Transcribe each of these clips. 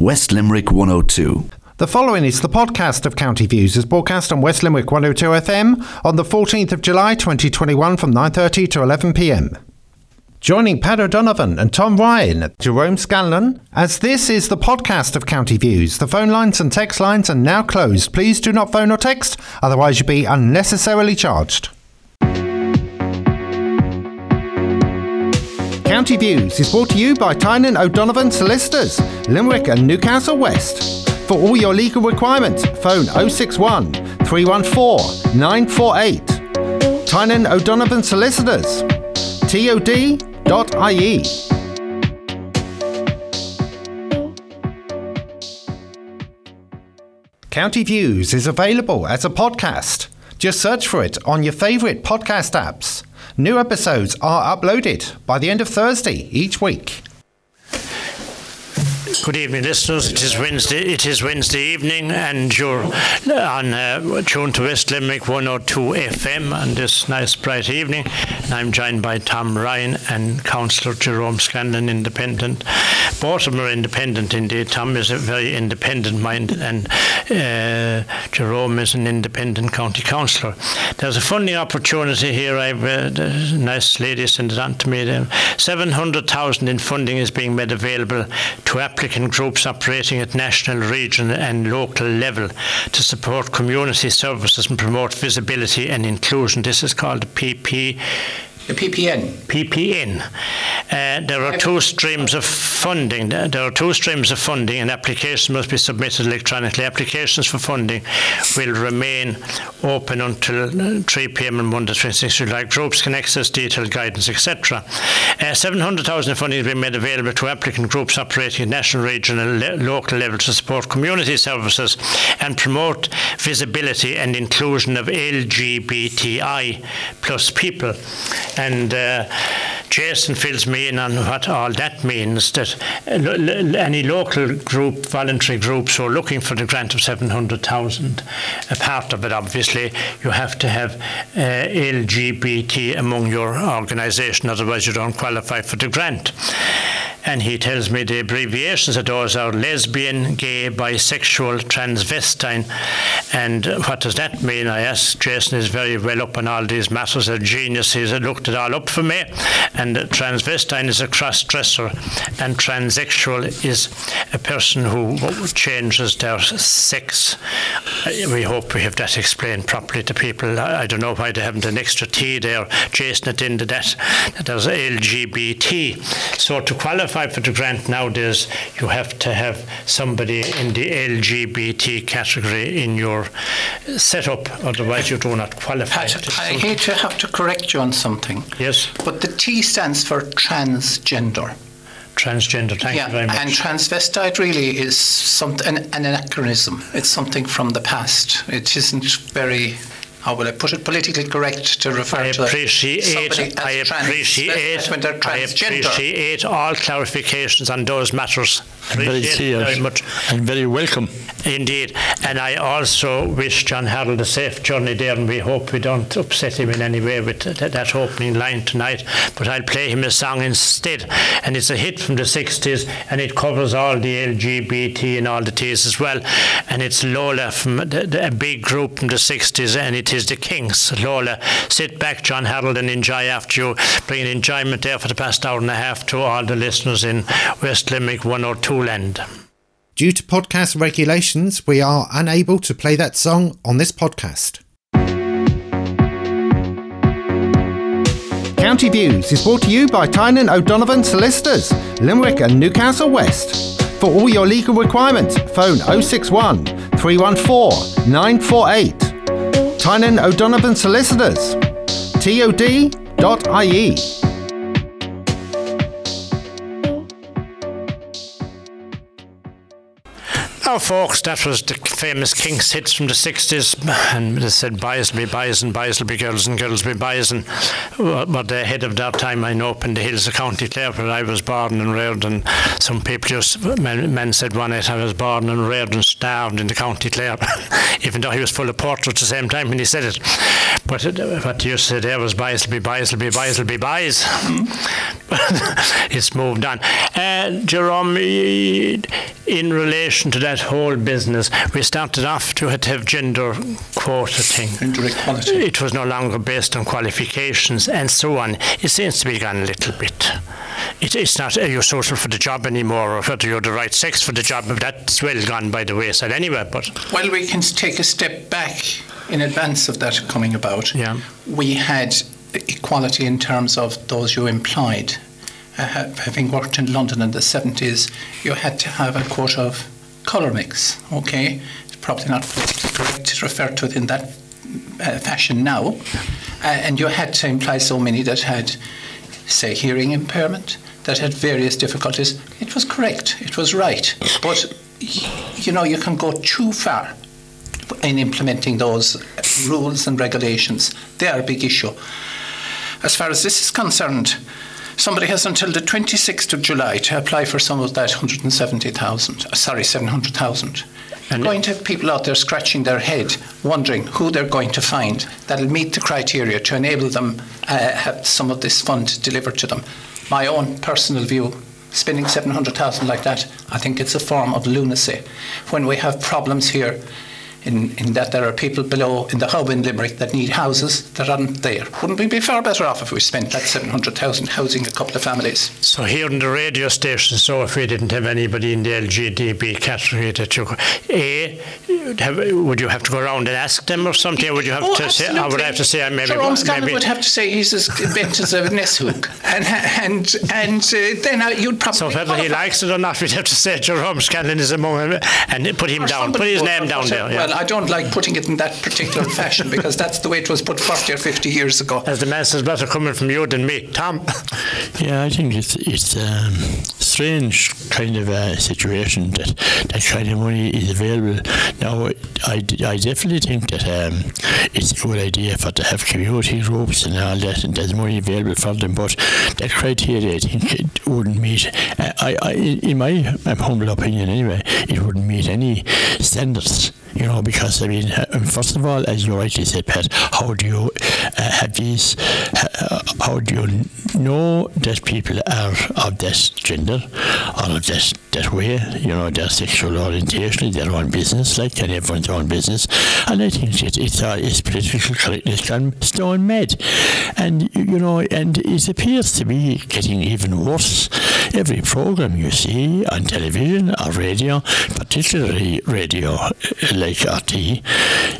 West Limerick 102. The following is the podcast of County Views, is broadcast on West Limerick 102 FM on the 14th of July 2021 from 9:30 to 11 p.m. Joining Pat O'Donovan and Tom Ryan, Jerome Scanlon, as this is the podcast of County Views. The phone lines and text lines are now closed. Please do not phone or text, otherwise you'll be unnecessarily charged. County Views is brought to you by Tynan O'Donovan Solicitors, Limerick and Newcastle West. For all your legal requirements, phone 061 314 948. Tynan O'Donovan Solicitors, tod.ie. County Views is available as a podcast. Just search for it on your favourite podcast apps. New episodes are uploaded by the end of Thursday each week. Good evening, listeners. It is Wednesday. It is Wednesday evening, and you're on uh, tuned to West Limerick 102 FM on this nice bright evening. And I'm joined by Tom Ryan and Councillor Jerome Scanlon, independent. Both of them are independent indeed. Tom is a very independent mind, and uh, Jerome is an independent county councillor. There's a funding opportunity here. I've uh, nice lady sent it on to me. Seven hundred thousand in funding is being made available to applicant groups operating at national, regional, and local level to support community services and promote visibility and inclusion. This is called PP. The PPN. PPN. Uh, there are two streams of funding. There are two streams of funding, and applications must be submitted electronically. Applications for funding will remain open until 3 p.m. on Monday, 26th July. Groups can access detailed guidance, etc. Uh, 700,000 funding has been made available to applicant groups operating at national, regional, le- local level to support community services and promote visibility and inclusion of LGBTI plus people. And uh, Jason fills me in on what all that means. That any local group, voluntary groups who are looking for the grant of 700,000, a part of it, obviously, you have to have uh, LGBT among your organisation, otherwise you don't qualify for the grant. And he tells me the abbreviations of those are lesbian, gay, bisexual, transvestine. And what does that mean? I asked Jason is very well up on all these matters, a genius. He's looked it all up for me. And transvestine is a cross dresser, and transsexual is a person who changes their sex. We hope we have that explained properly to people. I don't know why they haven't an extra T there. Jason it into that. There's LGBT. So to qualify for the grant nowadays, you have to have somebody in the LGBT category in your setup, otherwise you do not qualify. I hate to have to correct you on something. Yes. But the T stands for transgender. Transgender, thank yeah, you very much. And transvestite really is some, an, an anachronism. It's something from the past. It isn't very how will I put it politically correct to refer I to appreciate, somebody as I appreciate, when they're I appreciate all clarifications on those matters. And very Appreciate it clear very much. and very welcome. Indeed, and I also wish John Harold a safe journey there, and we hope we don't upset him in any way with that, that opening line tonight. But I'll play him a song instead, and it's a hit from the 60s, and it covers all the LGBT and all the T's as well. And it's Lola from the, the, a big group from the 60s, and it is the Kinks. Lola, sit back, John Harold, and enjoy after you, bringing enjoyment there for the past hour and a half to all the listeners in West Limerick 102 land. Due to podcast regulations, we are unable to play that song on this podcast. County Views is brought to you by Tynan O'Donovan Solicitors, Limerick and Newcastle West. For all your legal requirements, phone 061 314 948. Tynan O'Donovan Solicitors, tod.ie. Now, folks, that was the famous Kinks hits from the 60s, and they said, will be boys and boys will be girls and girls will be boys. And uh, but ahead of that time, I know up in the hills of County Clare, where I was born and reared, and some people just, men, men said one night I was born and reared and starved in the County Clare, even though he was full of portraits at the same time when he said it. But it, what you said there was buys will be buys will be buys will be buys. it's moved on. Uh, Jerome, in relation to that whole business, we started off to have gender quota thing. Gender equality. It was no longer based on qualifications and so on. It seems to be gone a little bit. It, it's not uh, you're social for the job anymore, or whether you're the right sex for the job. But that's well gone by the wayside anyway. But well, we can take a step back in advance of that coming about. Yeah. We had equality in terms of those you employed. Uh, having worked in London in the 70s, you had to have a quota of colour mix. Okay, it's probably not correct to refer to it in that uh, fashion now, uh, and you had to employ so many that had, say, hearing impairment, that had various difficulties. It was correct. It was right, but you know you can go too far in implementing those rules and regulations. They are a big issue. As far as this is concerned, somebody has until the 26th of July to apply for some of that 170,000, uh, sorry, 700,000. And going to have people out there scratching their head, wondering who they're going to find that'll meet the criteria to enable them uh, have some of this fund delivered to them. My own personal view, spending 700,000 like that, I think it's a form of lunacy. When we have problems here in, in that there are people below in the hub in Limerick that need houses that aren't there. Wouldn't we be far better off if we spent that 700,000 housing a couple of families? So here in the radio station, so if we didn't have anybody in the LGBT category that you, A, have, would you have to go around and ask them or something? Would you have oh, to absolutely. say, I would have to say, maybe. Jerome maybe, would have to say he's as bent as a hook, And, and, and uh, then uh, you'd probably. So whether he likes it or not, we'd have to say Jerome Scanlon is among them and put him or down, put his name down there. Yeah. Well, I don't like putting it in that particular fashion because that's the way it was put 40 or 50 years ago. As the message better coming from you than me. Tom? Yeah, I think it's it's um, strange kind of a situation that that kind of money is available. Now, I, I definitely think that um, it's a good idea for to have community groups and all that, and there's money available for them, but that criteria, I think, it wouldn't meet, uh, I, I, in my humble opinion anyway, it wouldn't meet any standards you know, because I mean, uh, first of all, as you rightly said, Pat, how do you uh, have these? Uh, how do you know that people are of this gender or of this that way? You know, their sexual orientation, their own business, like and everyone's own business. And I think it, it's uh, it's political correctness gone stone mad, and you know, and it appears to be getting even worse. Every program you see on television or radio, particularly radio like RTÉ,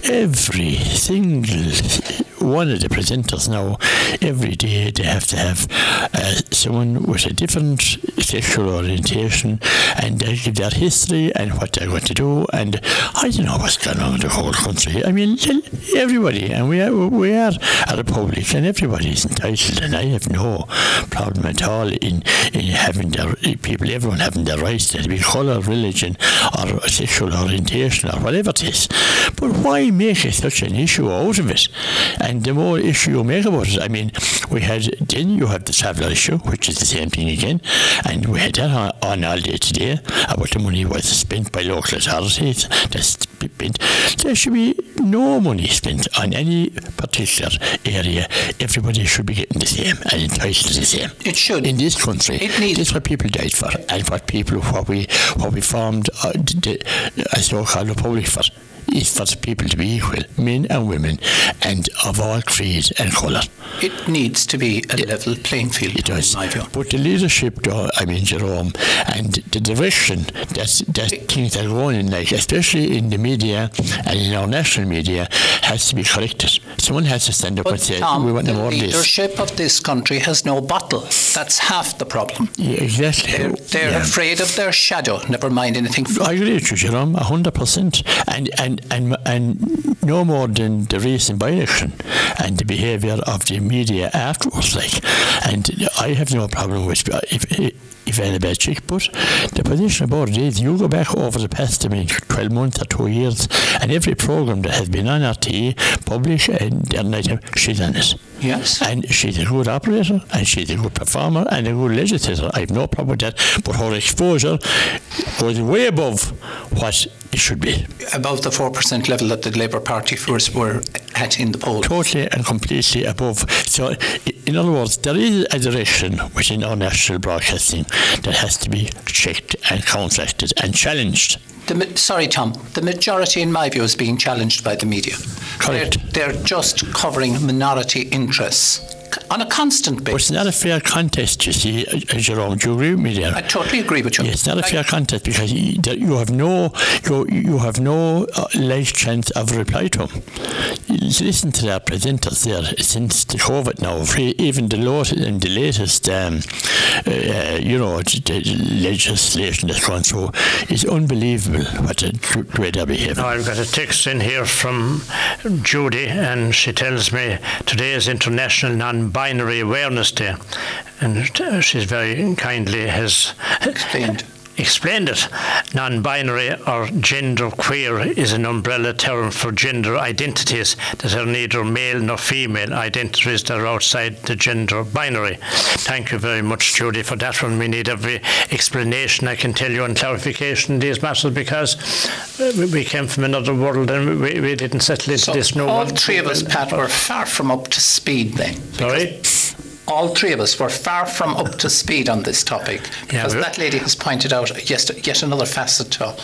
every single one of the presenters now, every day they have to have uh, someone with a different sexual orientation and they give their history and what they're going to do. And I don't know what's going on in the whole country. I mean, everybody, and we are, we are a republic and everybody is entitled, and I have no problem at all in, in having their people, everyone having their rights, to be colour, religion, or sexual orientation, or whatever it is. But why make it such an issue out of it? And the more issue you make about it, I mean, we had, then you have the traveller issue, which is the same thing again, and we had that on, on all day today about the money was spent by local authorities. That's spent. There should be no money spent on any particular area. Everybody should be getting the same and entitled to the same. It should. In this country. It needs. That's what people died for and what people, what we, what we formed uh, the, a so-called republic for is for the people to be equal, men and women, and of all creeds and colour. It needs to be a level playing field, it does. in my view. But the leadership, though, I mean, Jerome, and the direction that, that things are going in, like, especially in the media and in our national media, has to be corrected. Someone has to stand up and say, Tom, we want the more of this. leadership of this country has no bottle. That's half the problem. Yeah, exactly. They're, they're yeah. afraid of their shadow, never mind anything. I agree with you, Jerome, 100%. And, and, and, and no more than the recent by-election and the behaviour of the media afterwards. Like, and I have no problem with if, if anybody chick, but the position about it is you go back over the past, I mean, 12 months or two years, and every programme that has been on RTÉ, published, and the she's on it. Yes. And she's a good operator, and she's a good performer, and a good legislator. I have no problem with that, but her exposure was way above what it should be. Above the 4% level that the Labour Party first were at in the poll. Totally and completely above. So, in other words, there is a direction within our national broadcasting that has to be checked and counteracted and challenged. The, sorry, Tom. The majority, in my view, is being challenged by the media. Correct. They're, they're just covering minority interests on a constant basis. But it's not a fair contest, you see, uh, Jerome. Do you agree with me there? I totally agree with you. Yeah, it's not a fair contest because you, have no you, you have no uh, life chance of reply to them. Listen to their presenters there since the COVID now, even the latest and the latest, um, uh, you know, legislation that's gone through is unbelievable what the way they're behaving. I've got a text in here from Judy, and she tells me today is International Non binary awareness day, and she's very kindly has explained explained it. Non binary or gender queer is an umbrella term for gender identities that are neither male nor female, identities that are outside the gender binary. Thank you very much, Judy, for that one. We need every explanation I can tell you and clarification in these matters because uh, we came from another world and we, we didn't settle into so this. No all three of us, Pat, were far from up to speed then. Sorry? All three of us were far from up to speed on this topic because yeah, that lady has pointed out yet, yet another facet to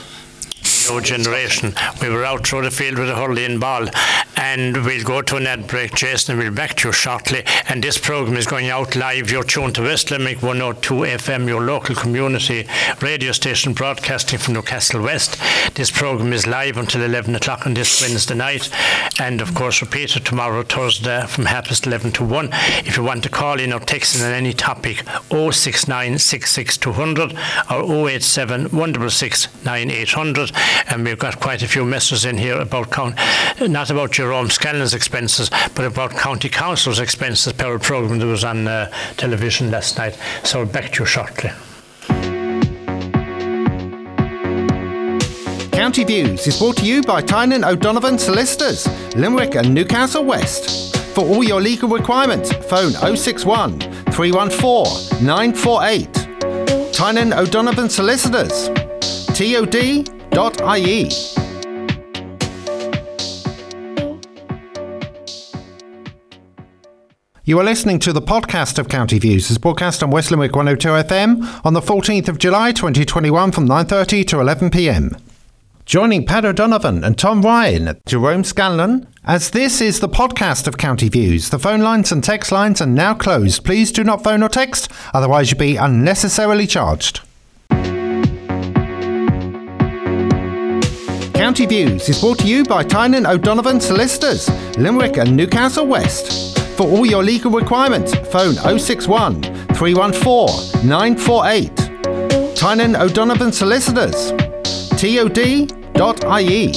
no generation. We were out through the field with a hurling ball, and we'll go to an ad break, Jason, we'll back to you shortly. And this programme is going out live. You're tuned to West Limerick 102 FM, your local community radio station broadcasting from Newcastle West. This programme is live until 11 o'clock on this Wednesday night, and of course, repeated tomorrow, Thursday, from half past 11 to 1. If you want to call in or text in on any topic, 069 200 or 087 166 9800 and we've got quite a few messages in here about count, not about Jerome Scanlon's expenses, but about County Council's expenses per programme that was on uh, television last night. So back to you shortly. County Views is brought to you by Tynan O'Donovan Solicitors, Limerick and Newcastle West. For all your legal requirements, phone 061 314 948. Tynan O'Donovan Solicitors. TOD ie. You are listening to the podcast of County Views. It's broadcast on West Limerick 102 FM on the 14th of July 2021 from 9.30 to 11pm. Joining Pat O'Donovan and Tom Ryan, Jerome Scanlon, as this is the podcast of County Views. The phone lines and text lines are now closed. Please do not phone or text, otherwise you'll be unnecessarily charged. County Views is brought to you by Tynan O'Donovan Solicitors, Limerick and Newcastle West. For all your legal requirements, phone 061 314 948. Tynan O'Donovan Solicitors, tod.ie.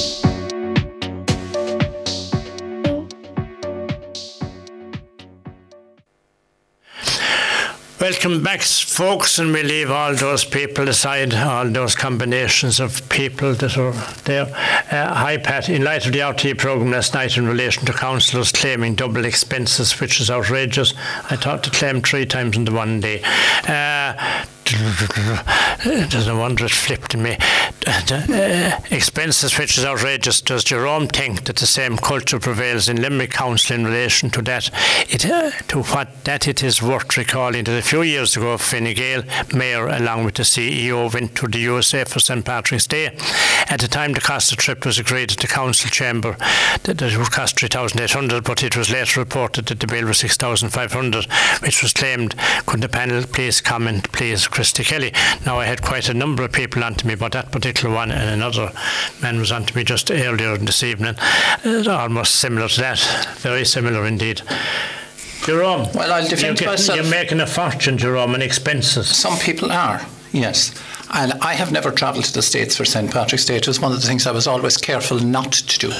Welcome back, folks, and we leave all those people aside, all those combinations of people that are there. Uh, hi, Pat. In light of the RTÉ programme last night in relation to councillors claiming double expenses, which is outrageous, I thought to claim three times in the one day. Uh, doesn't wonder it flipped in me. Uh, expenses, which is outrageous. Does Jerome think that the same culture prevails in Limerick Council in relation to that? It, uh, to what that it is worth recalling that a few years ago, Fine Gael, Mayor, along with the CEO, went to the USA for St Patrick's Day. At the time, the cost of the trip was agreed at the council chamber that it would cost 3,800, but it was later reported that the bill was 6,500, which was claimed. Could the panel please comment, please? Christy Kelly. Now, I had quite a number of people onto me but that particular one, and another man was onto me just earlier this evening. It's almost similar to that, very similar indeed. Jerome, well, I'll defend you're, myself. You're making a fortune, Jerome, in expenses. Some people are, yes. And I have never travelled to the States for St. Patrick's Day. It was one of the things I was always careful not to do.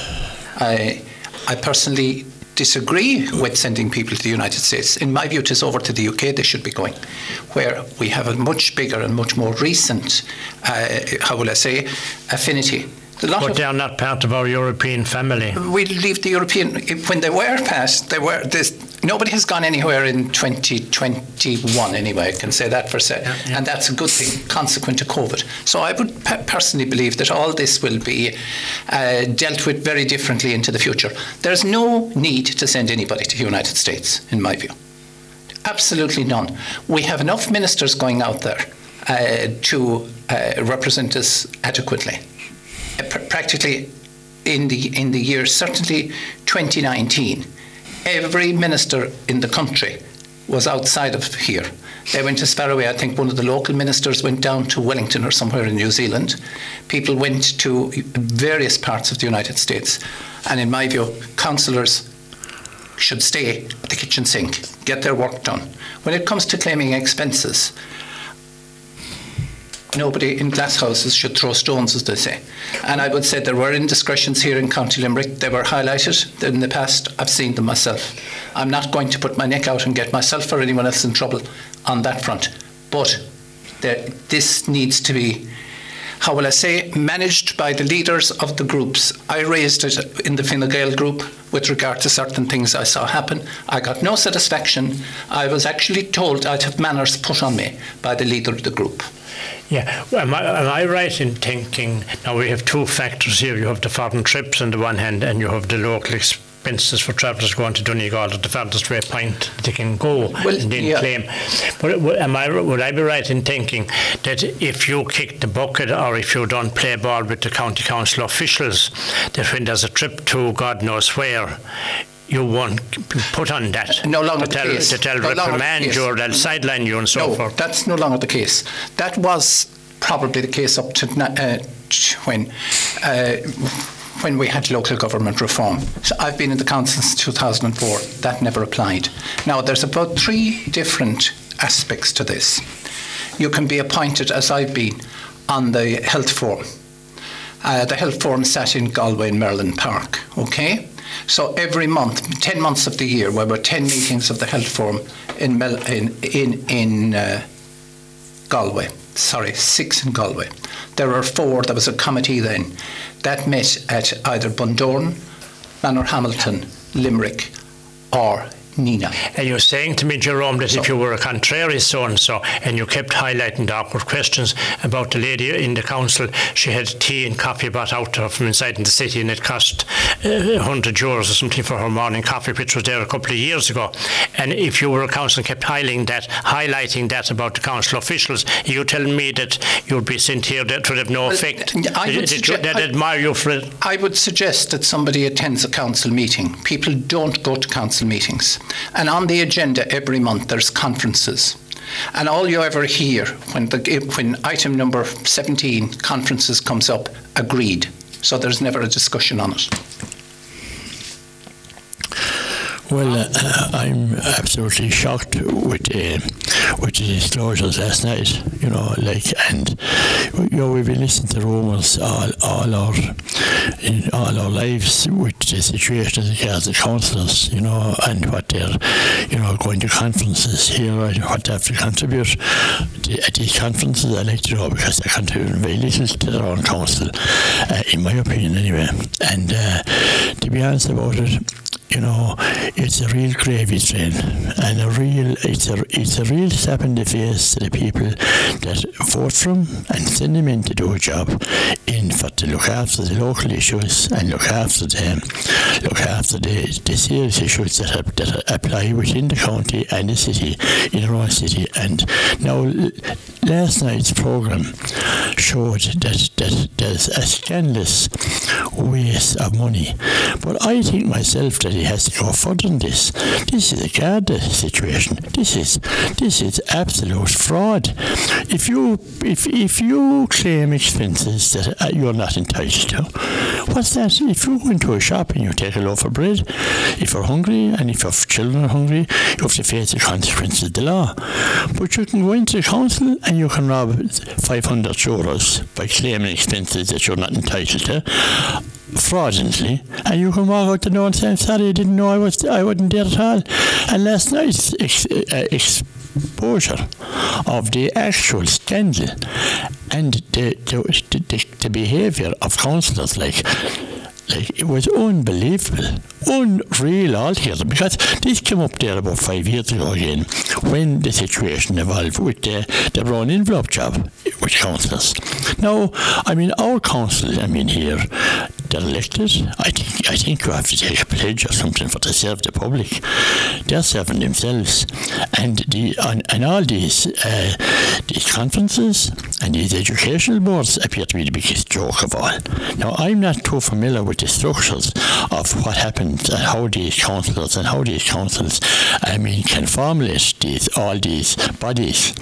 I, I personally disagree with sending people to the United States. In my view, it is over to the UK they should be going, where we have a much bigger and much more recent, uh, how will I say, affinity But they are not part of our European family. we leave the European when they were passed. They were this. Nobody has gone anywhere in 2021 anyway. I can say that for say, and that's a good thing, consequent to COVID. So I would pe- personally believe that all this will be uh, dealt with very differently into the future. There's no need to send anybody to the United States, in my view. Absolutely none. We have enough ministers going out there uh, to uh, represent us adequately. Uh, pr- practically in the in the year certainly 2019, every minister in the country was outside of here. They went as far away. I think one of the local ministers went down to Wellington or somewhere in New Zealand. People went to various parts of the United States, and in my view, councillors should stay at the kitchen sink, get their work done. When it comes to claiming expenses, nobody in glass houses should throw stones, as they say. And I would say there were indiscretions here in County Limerick. They were highlighted in the past. I've seen them myself. I'm not going to put my neck out and get myself or anyone else in trouble on that front. But there, this needs to be how will I say, managed by the leaders of the groups. I raised it in the Fine Gael group with regard to certain things I saw happen. I got no satisfaction. I was actually told I'd have manners put on me by the leader of the group. Yeah, well, am I, am I right in thinking now we have two factors here? You have the foreign trips on the one hand, and you have the local expenses for travellers going to Donegal at the furthest way point they can go Well, and then yeah. claim. But am I, would I be right in thinking that if you kick the bucket or if you don't play ball with the county council officials, that when there's a trip to God knows where, you won't put on that. No longer that the they'll, case. that they'll No reprimand you or they'll sideline you and so no, forth. that's no longer the case. That was probably the case up to uh, when. Uh, when we had local government reform. So I've been in the council since 2004. That never applied. Now, there's about three different aspects to this. You can be appointed, as I've been, on the health forum. Uh, the health forum sat in Galway in Merlin Park, okay? So every month, 10 months of the year, there were 10 meetings of the health forum in, Mel- in, in, in uh, Galway. Sorry, six in Galway. There were four, there was a committee then that met at either Bundoran, Manorhamilton, Limerick, or Nenagh. And you're saying to me, Jerome, that if you were a contrary so and so, and you kept highlighting the awkward questions about the lady in the council, she had tea and coffee brought out to her from inside in the city, and it cost uh, 100 euros or something for her morning coffee, which was there a couple of years ago. And if you were a council and kept highlighting that, highlighting that about the council officials, you telling me that you'd be sent here that would have no effect? I would Did- did you- I- admire you for it. I would suggest that somebody attends a council meeting. People don't go to council meetings. And on the agenda every month there's conferences. And all you ever hear when the when item number 17 conferences comes up agreed. So there's never a discussion on it. Well, uh, I'm absolutely shocked with uh, with the disclosures last night. You know, like, and you know, we've been listening to rumours all all our in all our lives with the situation as the councillors. You know, and what they're you know going to conferences here and what they have to contribute The- at these conferences. I like to know because they contribute very little to their own council, uh, in my opinion, anyway. And uh, to be honest about it you know, it's a real gravy train and a real it's a it's a real slap in the face to the people that vote for him and send him in to do a job in for to look after the local issues and look after them look after the, the serious issues that that apply within the county and the city in our city. And now last night's program showed that, that there's a scandalous waste of money. But I think myself that he has to go further this. This is a Garda situation. This is this is absolute fraud. If you if if you claim expenses that you're not entitled to, what's that? If you go into a shop and you take a loaf of bread, if you're hungry and if your children are hungry, you have to face the consequences of the law. But you can go into the council and you can rob 500 euros by claiming expenses that you're not entitled to fraudulently, and you can walk out the door and say, "I'm sorry, I didn't know I was I wasn't there at all." And last night's ex, uh, exposure of the actual scandal and the, the, the, the behaviour of councillors like like it was unbelievable, unreal altogether. Because this came up there about five years ago again, when the situation evolved with the, the brown envelope job with councillors. Now, I mean, our council, I mean, here, they're elected. I think I think you have to take a pledge or something for to serve the public. They're serving themselves, and the and, and all these uh, these conferences and these educational boards appear to be the biggest joke of all. Now, I'm not too familiar with the structures of what happens and how these councillors and how these councils, I mean, can formulate these all these bodies.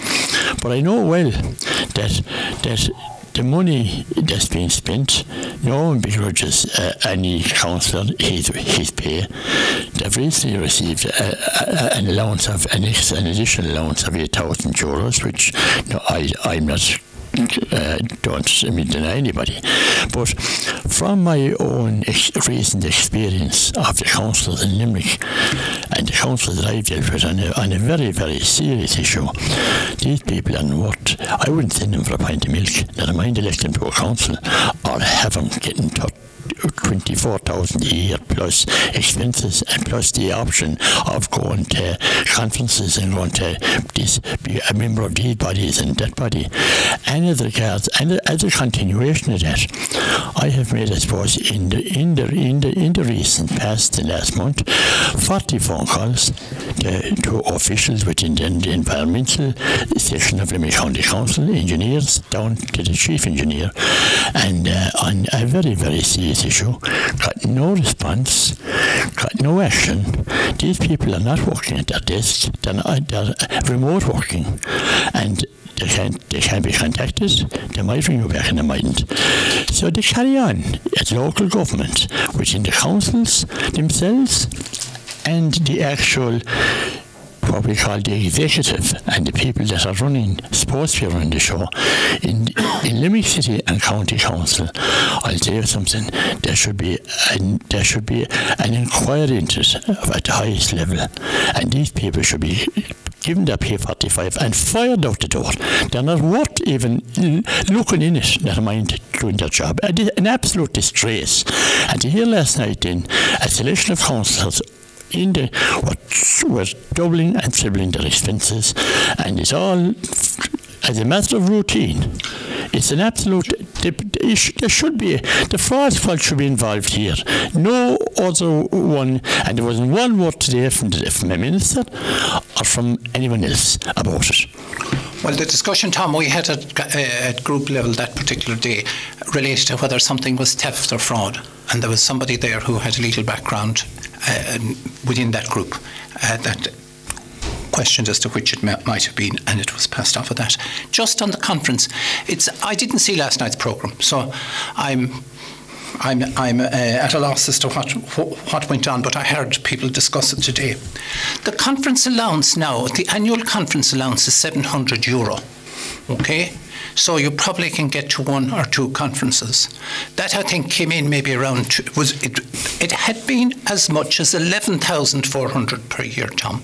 But I know well that that the money that's being spent, no one begrudges uh, any councillor his, his pay. They've recently received a, a, an allowance of an, an additional allowance of 8,000 euros, which no, I, I'm not uh, don't I mean, deny anybody. But from my own ex- recent experience of the council in Limerick and the council that I've dealt with on a, on a very, very serious issue, these people are what I wouldn't send them for a pint of milk. Never mind elect them to a council or have them get getting taught 24,000 a year plus expenses and plus the option of going to conferences and going to this, be a member of these bodies and that body. And as regards, and as a continuation of that, I have made, I suppose, in the, in the, in the, in the recent past, the last month, 40 phone calls to, to officials within the, the environmental section of Limerick County Council, engineers, down to the chief engineer, and uh, on a very, very serious issue, got no response, got no action. These people are not working at their desks, they're, not, they're remote working, and they can't, they can't be contacted, they might ring you back and they mightn't. So they carry on at local government, which in the councils themselves, and the actual what we call the executive and the people that are running sports bureau in the show in in Limerick City and County Council. I'll tell you something there should be an, there should be an inquiry into it at the highest level. And these people should be given their P45 and fired out the door. They're not worth even looking in it never mind doing their job. An absolute disgrace. And to hear last night in a selection of councillors in the what was doubling and tripling their expenses, and it's all as a matter of routine. It's an absolute. There should be the fraud fault should be involved here. No other one, and there wasn't one word today from the from a minister or from anyone else about it. Well, the discussion, Tom, we had at, at group level that particular day related to whether something was theft or fraud, and there was somebody there who had a legal background uh, within that group uh, that questioned as to which it might have been, and it was passed off of that. Just on the conference, it's I didn't see last night's program, so I'm. I'm, I'm uh, at a loss as to what, what went on, but I heard people discuss it today. The conference allowance now, the annual conference allowance is 700 euro. Okay? So you probably can get to one or two conferences. That I think came in maybe around was it. It had been as much as eleven thousand four hundred per year, Tom,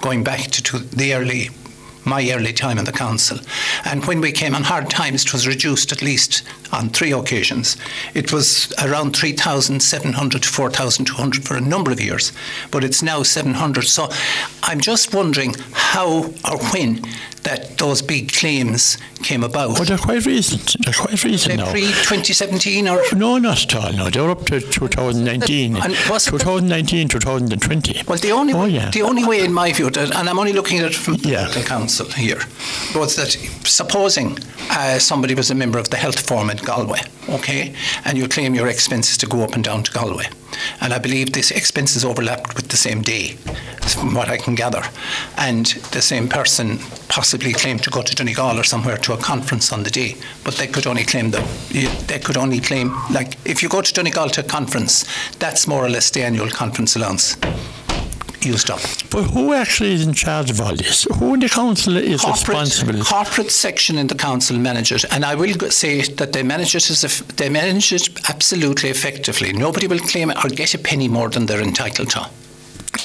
going back to, to the early my early time in the council. And when we came on hard times, it was reduced at least on three occasions. It was around 3,700 to 4,200 for a number of years, but it's now 700. So I'm just wondering how or when that those big claims came about. Oh, they're quite recent. They're quite recent now. Pre 2017 or no, not at all. No, they're up to 2019, 2019, 2020. Well, the only oh, yeah. the only way, in my view, that, and I'm only looking at it from yeah. the council here, was that supposing uh, somebody was a member of the health forum in Galway, okay, and you claim your expenses to go up and down to Galway. And I believe this expenses overlapped with the same day, from what I can gather. And the same person possibly claimed to go to Donegal or somewhere to a conference on the day, but they could only claim the they could only claim like if you go to Donegal to a conference, that's more or less the annual conference allowance used up. But who actually is in charge of all this? Who in the council is corporate, responsible? Corporate section in the council manage it, and I will say that they manage it as if they manage it absolutely effectively. Nobody will claim or get a penny more than they're entitled to.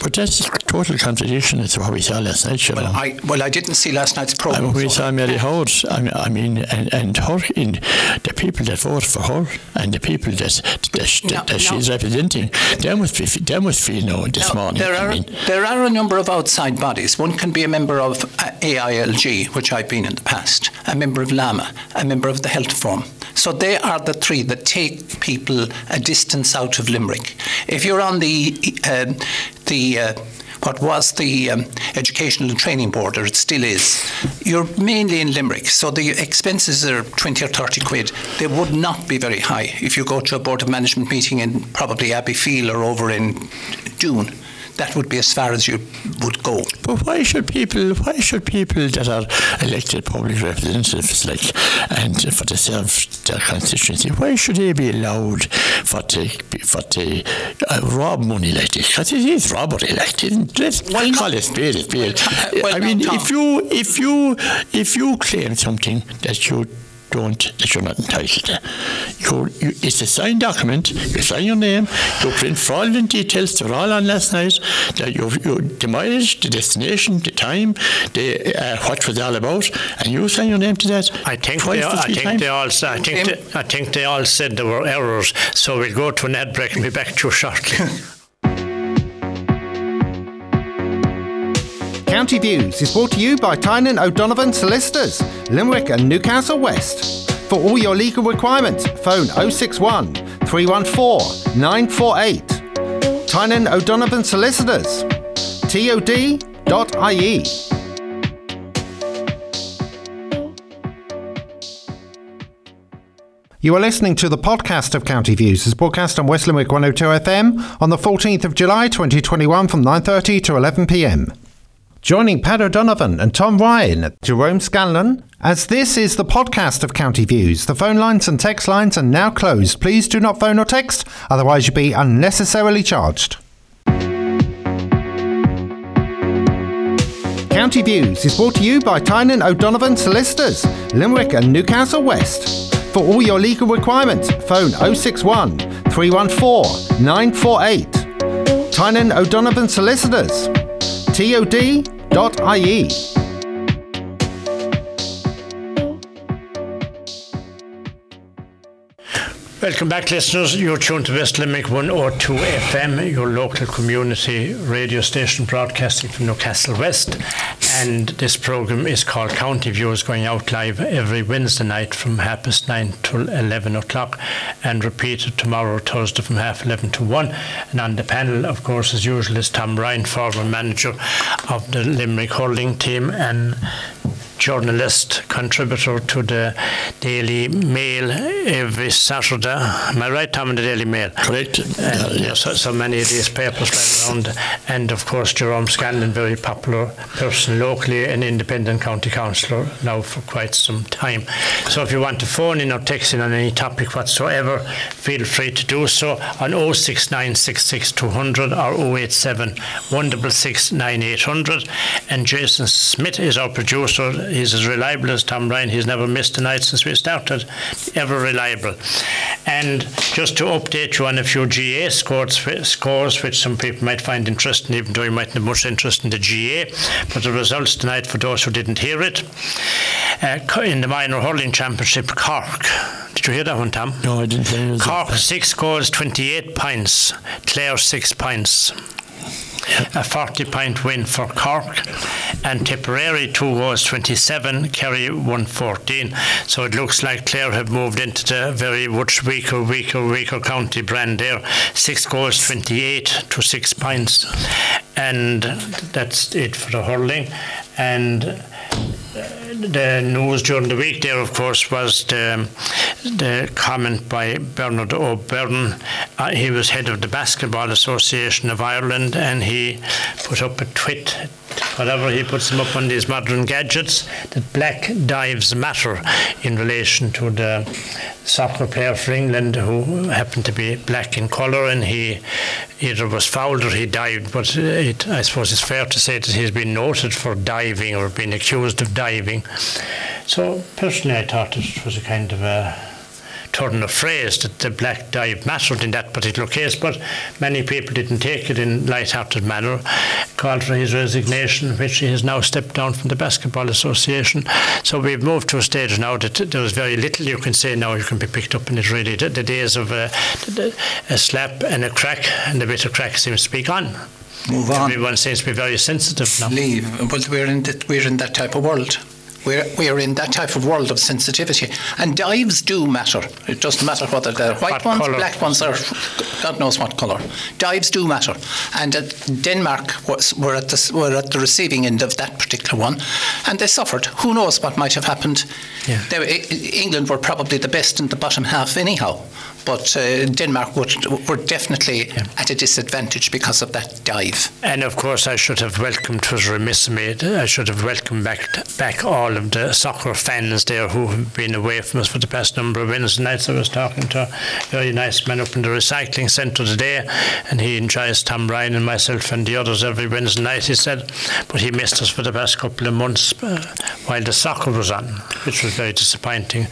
But that's a total contradiction to what we saw last night, Siobhan. Well, I, well, I didn't see last night's programme. I mean, we so- saw Mary Howard, I mean, I and, and her, in the people that vote for her and the people that, that, No, that no. she's representing, they must, be, they must feel no this Now, morning. There I are, mean, there are a number of outside bodies. One can be a member of uh, AILG, which I've been in the past, a member of LAMA, a member of the Health Forum. So they are the three that take people a distance out of Limerick. If you're on the um, the uh, what was the um, Educational and Training Board, or it still is, you're mainly in Limerick, so the expenses are 20 or 30 quid. They would not be very high if you go to a Board of Management meeting in probably Abbeyfeale or over in June. That would be as far as you would go. But why should people? Why should people that are elected public representatives, like, and for to serve their constituency, why should they be allowed for to for to uh, rob money like this? Because it is robbery, like this. Let's Well, call it spade a spade. Well, I now, mean, Tom- if you if you if you claim something that you don't that you're not entitled to. You, you, it's a signed document. You sign your name. You print fraudulent details. They're all on last night. That you, you, the mileage, the destination, the time, the uh, what was all about, and you sign your name to that. I think they, or I think times. they all sa- I think they, I think they all said there were errors. So we'll go to an ad break and be back to you shortly. County Views is brought to you by Tynan O'Donovan Solicitors, Limerick and Newcastle West. For all your legal requirements, phone 061 314 948. Tynan O'Donovan Solicitors, tod.ie. You are listening to the podcast of County Views. It's broadcast on West Limerick 102 FM on the 14th of July 2021 from 9.30 to 11pm. Joining Pat O'Donovan and Tom Ryan, Jerome Scanlon, as this is the podcast of County Views. The phone lines and text lines are now closed. Please do not phone or text, otherwise you'll be unnecessarily charged. County Views is brought to you by Tynan O'Donovan Solicitors, Limerick and Newcastle West. For all your legal requirements, phone 061 314 948. Tynan O'Donovan Solicitors, tod.ie. Welcome back, listeners. You're tuned to West Limerick 102 FM, your local community radio station broadcasting from Newcastle West. And this programme is called County Views, going out live every Wednesday night from half past nine till 11 o'clock and repeated tomorrow, Thursday, from half 11 to 1. And on the panel, of course, as usual, is Tom Ryan, former manager of the Limerick hurling team and journalist, contributor to the Daily Mail every Saturday. Am I right, Tom, in the Daily Mail? Correct. And Uh, yeah, so, so many of these papers right around. And of course, Jerome Scanlon, very popular person locally, an independent county councillor now for quite some time. So if you want to phone in or text in on any topic whatsoever, feel free to do so on 06966 or 087 166 9800. And Jason Smith is our producer. He's as reliable as Tom Ryan. He's never missed a night since we started. Ever reliable. And just to update you on a few GAA scores, scores which some people might find interesting, even though you mightn't have much interest in the GAA. But the results tonight, for those who didn't hear it, uh, in the minor hurling championship, Cork. Did you hear that one, Tom? No, I didn't hear it. Cork six goals, 28 points. Clare six points. A 40 point win for Cork. And Tipperary two goals, 27. Kerry 114. So it looks like Clare have moved into the very much weaker, weaker, weaker county brand there. Six goals, 28 to six points. And that's it for the hurling. And the news during the week there, of course, was the, the comment by Bernard O'Byrne. Uh, he was head of the Basketball Association of Ireland and he put up a tweet, whatever he puts them up on these modern gadgets, that black dives matter in relation to the soccer player for England who happened to be black in colour and he either was fouled or he dived. But it, I suppose it's fair to say that he's been noted for diving or been accused of diving. So personally, I thought it was a kind of a turn of phrase that the black dive mattered in that particular case, but many people didn't take it in light-hearted manner, called for his resignation, which he has now stepped down from the Basketball Association. So we've moved to a stage now that there's very little you can say now you can be picked up in it really. The, the days of uh, a slap and a crack and a bit of crack seems to be gone. Move on. Everyone seems to be very sensitive now. Leave. Well, we're in, that, we're in that type of world. We're, we're in that type of world of sensitivity. And dives do matter. It doesn't matter whether they're white What ones, colour? black ones, or God knows what colour. Dives do matter. And uh, Denmark was, were, at the, were at the receiving end of that particular one. And they suffered. Who knows what might have happened? Yeah. They, England were probably the best in the bottom half, anyhow. But uh, Denmark would, were definitely at a disadvantage because of that dive. And of course, I should have welcomed, it was remiss of me, I should have welcomed back, back all of the soccer fans there who have been away from us for the past number of Wednesday nights. I was talking to a very nice man up in the recycling centre today, and he enjoys Tom Ryan and myself and the others every Wednesday night, he said. But he missed us for the past couple of months uh, while the soccer was on, which was very disappointing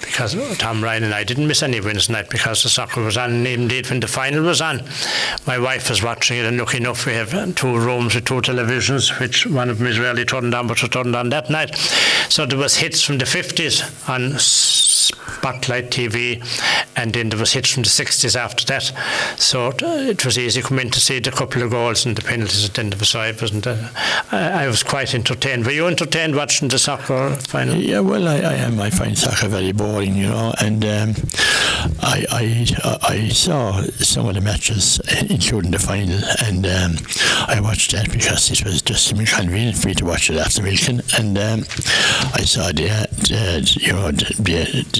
because Tom Ryan and I didn't miss any Wednesday night because the soccer was on, and indeed when the final was on, my wife was watching it, and lucky enough we have two rooms with two televisions, which one of them is rarely turned on, but was turned on that night. So there was hits from the 50s on Spotlight TV, and then there was hits from the 60s after that. So uh, it was easy coming in to see the couple of goals and the penalties at the end of the side. Wasn't uh, I, I was quite entertained. Were you entertained watching the soccer final? Yeah, well, I, I am. I find soccer very boring, you know, and um, I, I I saw some of the matches, including the final, and um, I watched that because it was just inconvenient for me to watch it after milking, and um, I saw the, the you know the, the,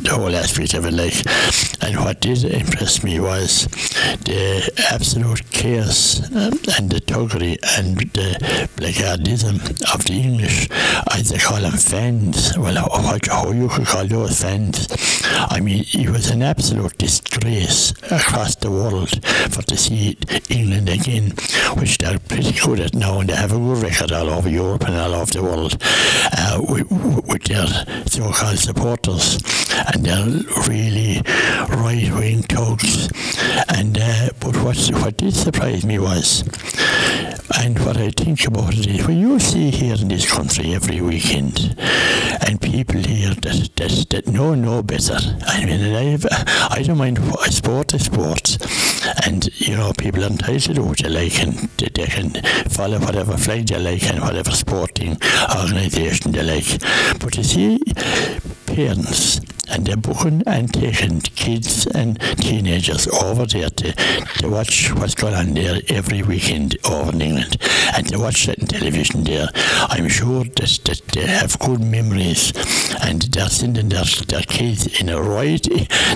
the whole aspect of it, like, and what did impress me was the absolute chaos um, and the tuggery and the blackguardism of the English. I they call them fans. Well, what, how- how you could call those fans? I mean, it was an absolute disgrace across the world for to see England again, which they're pretty good at now, and they have a good record all over Europe and all over the world uh, with, with their so-called supporters, and they're really right-wing thugs. And uh, but what what did surprise me was, and what I think about it is, when you see here in this country every weekend, and people here that that, that know no better. I mean, I I don't mind what sport is sport, and you know people are entitled to what they like, and they, they can follow whatever flag they like and whatever sporting organisation they like. But you see, parents and they're booking and taking kids and teenagers over there to, to watch what's going on there every weekend over in England and to watch that on television there. I'm sure that, that they have good memories and they're sending their, their kids in a right,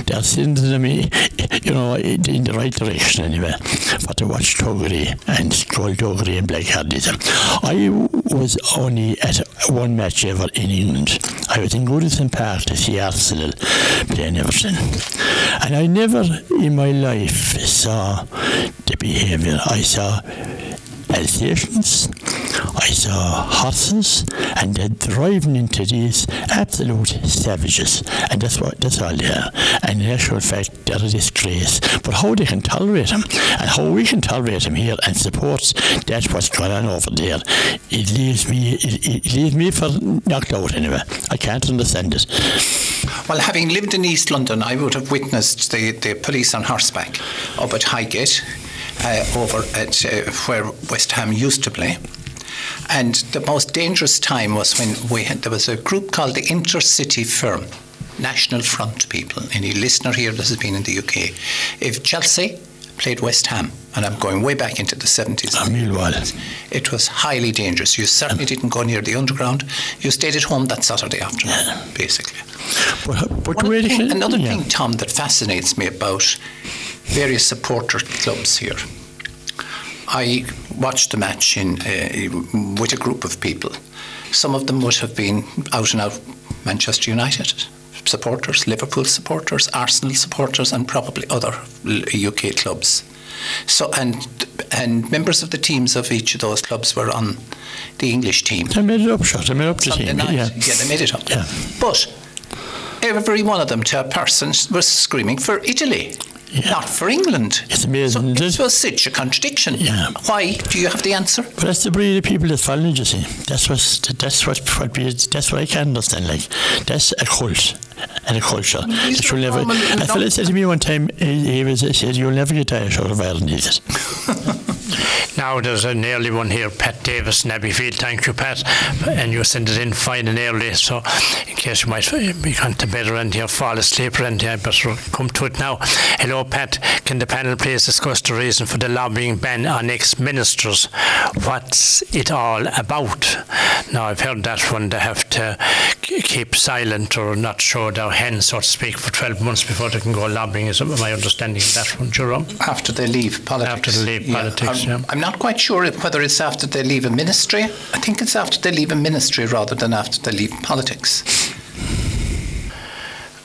they're sending them, you know, in the right direction anyway, for to watch Toggery and skullduggery and blackguardism. I was only at one match ever in England. I was in Goodison Park to see Arsenal playing Everton. And I never in my life saw the behaviour. I saw Alsatians, I saw horses, and they're driving into these absolute savages. And that's what that's all they are. And in actual fact, they're a disgrace. But how they can tolerate them, and how we can tolerate them here and support that's what's going on over there, it leaves me it, it leaves me for knocked out anyway. I can't understand it. Well, having lived in East London, I would have witnessed the, the police on horseback up at Highgate, uh, over at uh, where West Ham used to play. And the most dangerous time was when we had, there was a group called the Intercity Firm, National Front people. Any listener here that has been in the UK, if Chelsea played West Ham, and I'm going way back into the 70s. Ah, Millwall. It was highly dangerous. You certainly didn't go near the underground. You stayed at home that Saturday afternoon, basically. But, but One where thing, another yeah. thing, Tom, that fascinates me about various supporter clubs here. I watched the match in uh, with a group of people. Some of them would have been out and out Manchester United supporters, Liverpool supporters, Arsenal supporters, and probably other UK clubs. So and and members of the teams of each of those clubs were on the English team. They made it up, shot. They made up the Sunday team. night. Yeah. they made it up. Yeah. But every one of them to a person was screaming for Italy. Yeah. Not for England. It's amazing, So isn't it it? was such a contradiction. Yeah. Why? Do you have the answer? But that's the breed of people that's following, you see. That's what that's what, what that's what I can understand. Like that's a cult and a culture. That you'll never. A fella said to me one time, he, he was he said, "You'll never get tired of Ireland," he said. Now there's an early one here, Pat Davis, Abbeyfeale. Thank you, Pat. And you send it in fine and early, so in case you might be gone to bed or anything, or fall asleep or anything, I better come to it now. Hello, Pat. Can the panel please discuss the reason for the lobbying ban on ex-ministers? What's it all about? Now, I've heard that one, they have to keep silent or not show their hands, so to speak, for 12 months before they can go lobbying, is my understanding of that one, Jerome? After they leave politics. After they leave politics, I'm, yeah. I'm not quite sure whether it's after they leave a ministry. I think it's after they leave a ministry rather than after they leave politics.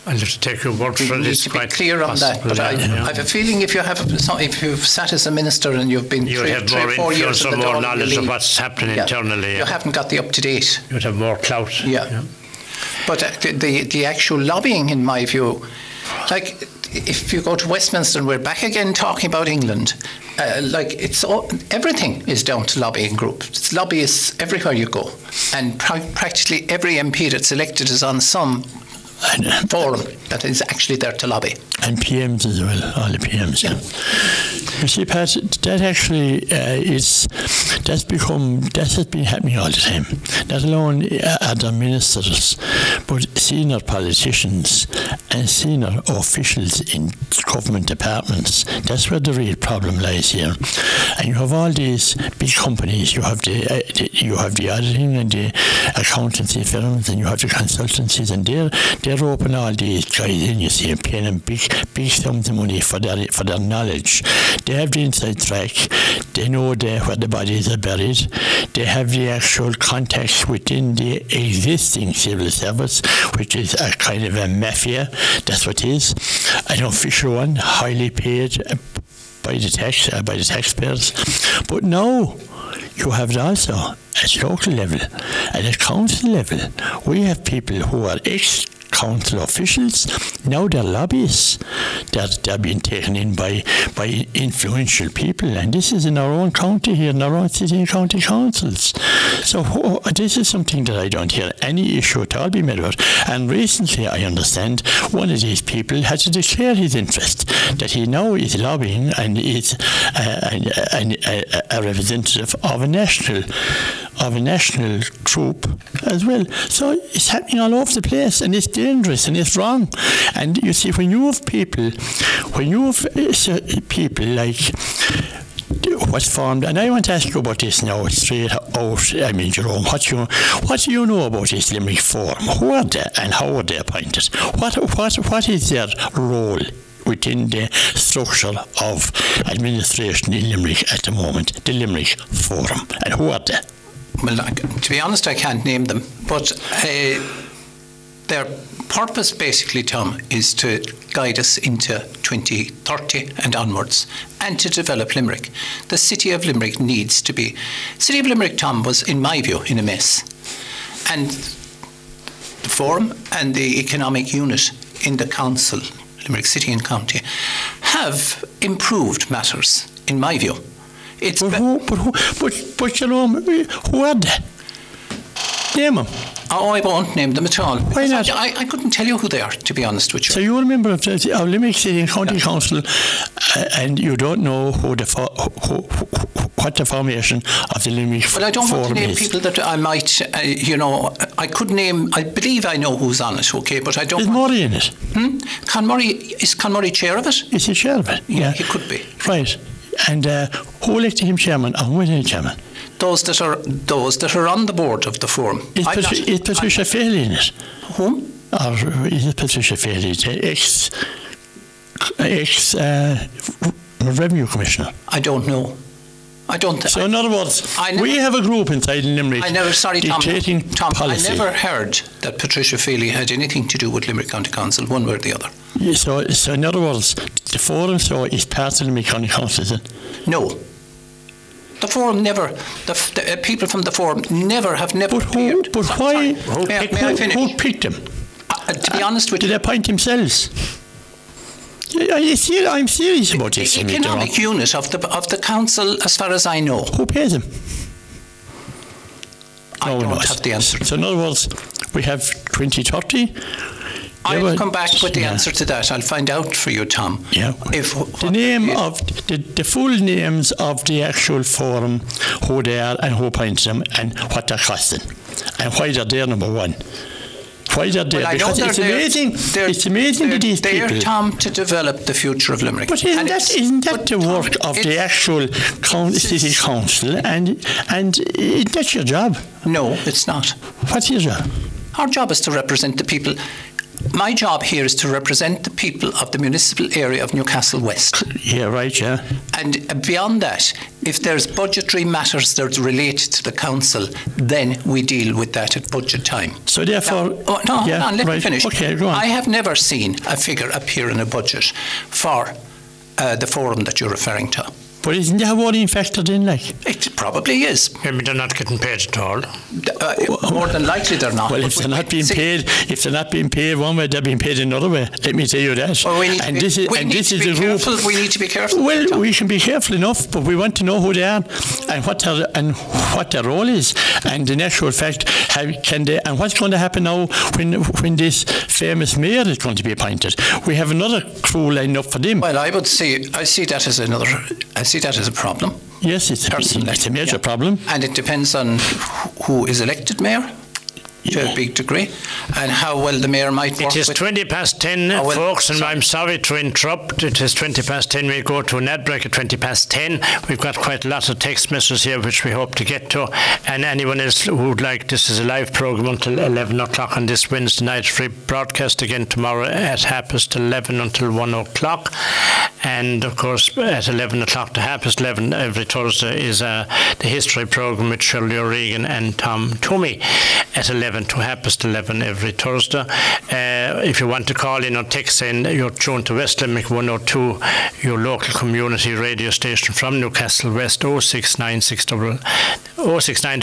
I'll have to take your word for it. It's to be quite clear on that. But I, yeah, yeah. I have a feeling if you have if you've sat as a minister and you've been You'd three, have three more four years influence in or more you knowledge of leave. what's happening Yeah. internally. You haven't got the up to date. You'd have more clout. Yeah. But uh, the, the the actual lobbying, in my view, like if you go to Westminster, and we're back again talking about England. Uh, like it's all, everything is down to lobbying groups. It's lobbyists everywhere you go, and pra- practically every MP that's elected is on some uh, forum that is actually there to lobby. And PMs as well, all the PMs. Yeah. You see, Pat, that actually uh, is that's become that has been happening all the time. Not alone uh, other ministers, but senior politicians and senior officials in government departments. That's where the real problem lies here. And you have all these big companies. You have the, uh, the you have the auditing and the accountancy firms, and you have the consultancies, and they're they're open all these guys in. You see, and paying them big big sums money for their for their knowledge. They have the inside track. They know the, where the bodies are buried. They have the actual contacts within the existing civil service, which is a kind of a mafia. That's what it is. An official one, highly paid by the tax uh, by the taxpayers. But now you have it also at local level, at council level. We have people who are ex council officials. Now they're lobbyists. They're, they're being taken in by, by influential people. And this is in our own county here, in our own city and county councils. So this is something that I don't hear any issue at all be made about. And recently, I understand, one of these people had to declare his interest, that he now is lobbying and is an- an- a, a representative of a national of a national group as well. So it's happening all over the place and it's dangerous and it's wrong. And you see, when you have people, when you have uh, people like what's formed, and I want to ask you about this now straight out. I mean, Jerome, what you what do you know about this Limerick Forum? Who are they and how are they appointed? What what what is their role? Within the structure of administration in Limerick at the moment, the Limerick Forum, and who are they? Well, to be honest, I can't name them, but uh, their purpose, basically, Tom, is to guide us into 2030 and onwards, and to develop Limerick. The city of Limerick needs to be. City of Limerick, Tom, was, in my view, in a mess, and the forum and the economic unit in the council, Limerick City and County, have improved matters, in my view. It's But who, but who, but, but Jerome, who are they? Name them. Oh, I won't name them at all. Why not? I, I, couldn't tell you who they are, to be honest with you. So you're a member of the of Limerick City and County Council, uh, and you don't know who the fo- who, who, what the formation of the Limerick well, I don't want to name is. people that I might, uh, you know, I could name, I believe I know who's on it, okay, but I don't Is Murray in it? Hmm? Con Murray, is Con Murray chair of it? Is he chairman? Yeah, he could be. Right. And uh, who elected him chairman and who is chairman? Those that are those that are on the board of the forum. Is, I'm Patri- not- is Patricia Fairley in it? Whom? Or is it Patricia Fairley, ex, ex uh, revenue commissioner? I don't know. I don't. So I, in other words, I never- we have a group inside Limerick I never. Sorry, Tom. dictating Tom, policy. I never heard that Patricia Feely had anything to do with Limerick County Council, one way or the other. Yeah, So, so in other words, the forum so is part of the Limerick County Council, is it? No. The forum never, the, the uh, people from the forum never have never But who? appeared. But So- why? sorry. Who, May, picked- may who- who picked them? Uh, to be honest with Did you, did they appoint themselves? Yeah, I, I'm serious about this. Mick economic unit of the of the council, as far as I know, Who pays them? I No, don't no. have the answer. So in other words, we have 2030. I'll well, come back with the yeah. answer to that. I'll find out for you, Tom. Yeah. If The name of the, the full names of the actual forum, who they are and who appoints them, and what they're costing, and why they're there. Number one, why they're there Well, because they're it's amazing. they're- It's amazing they're that these there, people. Tom, to develop the future of Limerick. But isn't And that, isn't that the Tom, work of the actual coun- city council? And and isn't that your job? No, it's not. What's your job? Our job is to represent the people. My job here is to represent the people of the municipal area of Newcastle West. Yeah, right. Yeah. And beyond that, if there's budgetary matters that relate to the council, then we deal with that at budget time. So therefore, Now- oh, no, yeah, on, let right. me finish. Okay, go on. I have never seen a figure appear in a budget for uh, the forum that you're referring to. But isn't that what in factored in? Like, It probably is. Maybe they're not getting paid at all. Uh, more than likely they're not. well, if they're not being see, paid, if they're not being paid one way, they're being paid another way. Let me tell you that. Well, we need to and be, this is we and this is the group. careful. We need to be careful. Well, Tom. we can be careful enough, but we want to know who they are and what their and what their role is, and in actual fact, how can they and what's going to happen now when when this famous mayor is going to be appointed? We have another crew lined up for them. Well, I would see. I see that as another. I see that as a problem. yes, it's, it's, Personally, it's a major yeah. problem. And it depends on who is elected mayor to a big degree, and how well the mayor might work It is with. 20 past 10, Oh, well, folks, and sorry. I'm sorry to interrupt. It is 20 past 10. We go to an ad break at 20 past 10. We've got quite a lot of text messages here, which we hope to get to. And anyone else who would like, this is a live program until 11 o'clock on this Wednesday night. Free broadcast again tomorrow at half past 11 until 1 o'clock. And of course, at 11 o'clock to half past 11 every Thursday is uh, the history program with Shirley O'Regan and Tom Toomey at 11 to half past 11 every Thursday. Uh, if you want to call in or text in, you're tuned to West Limerick 102, your local community radio station from Newcastle West 0696 069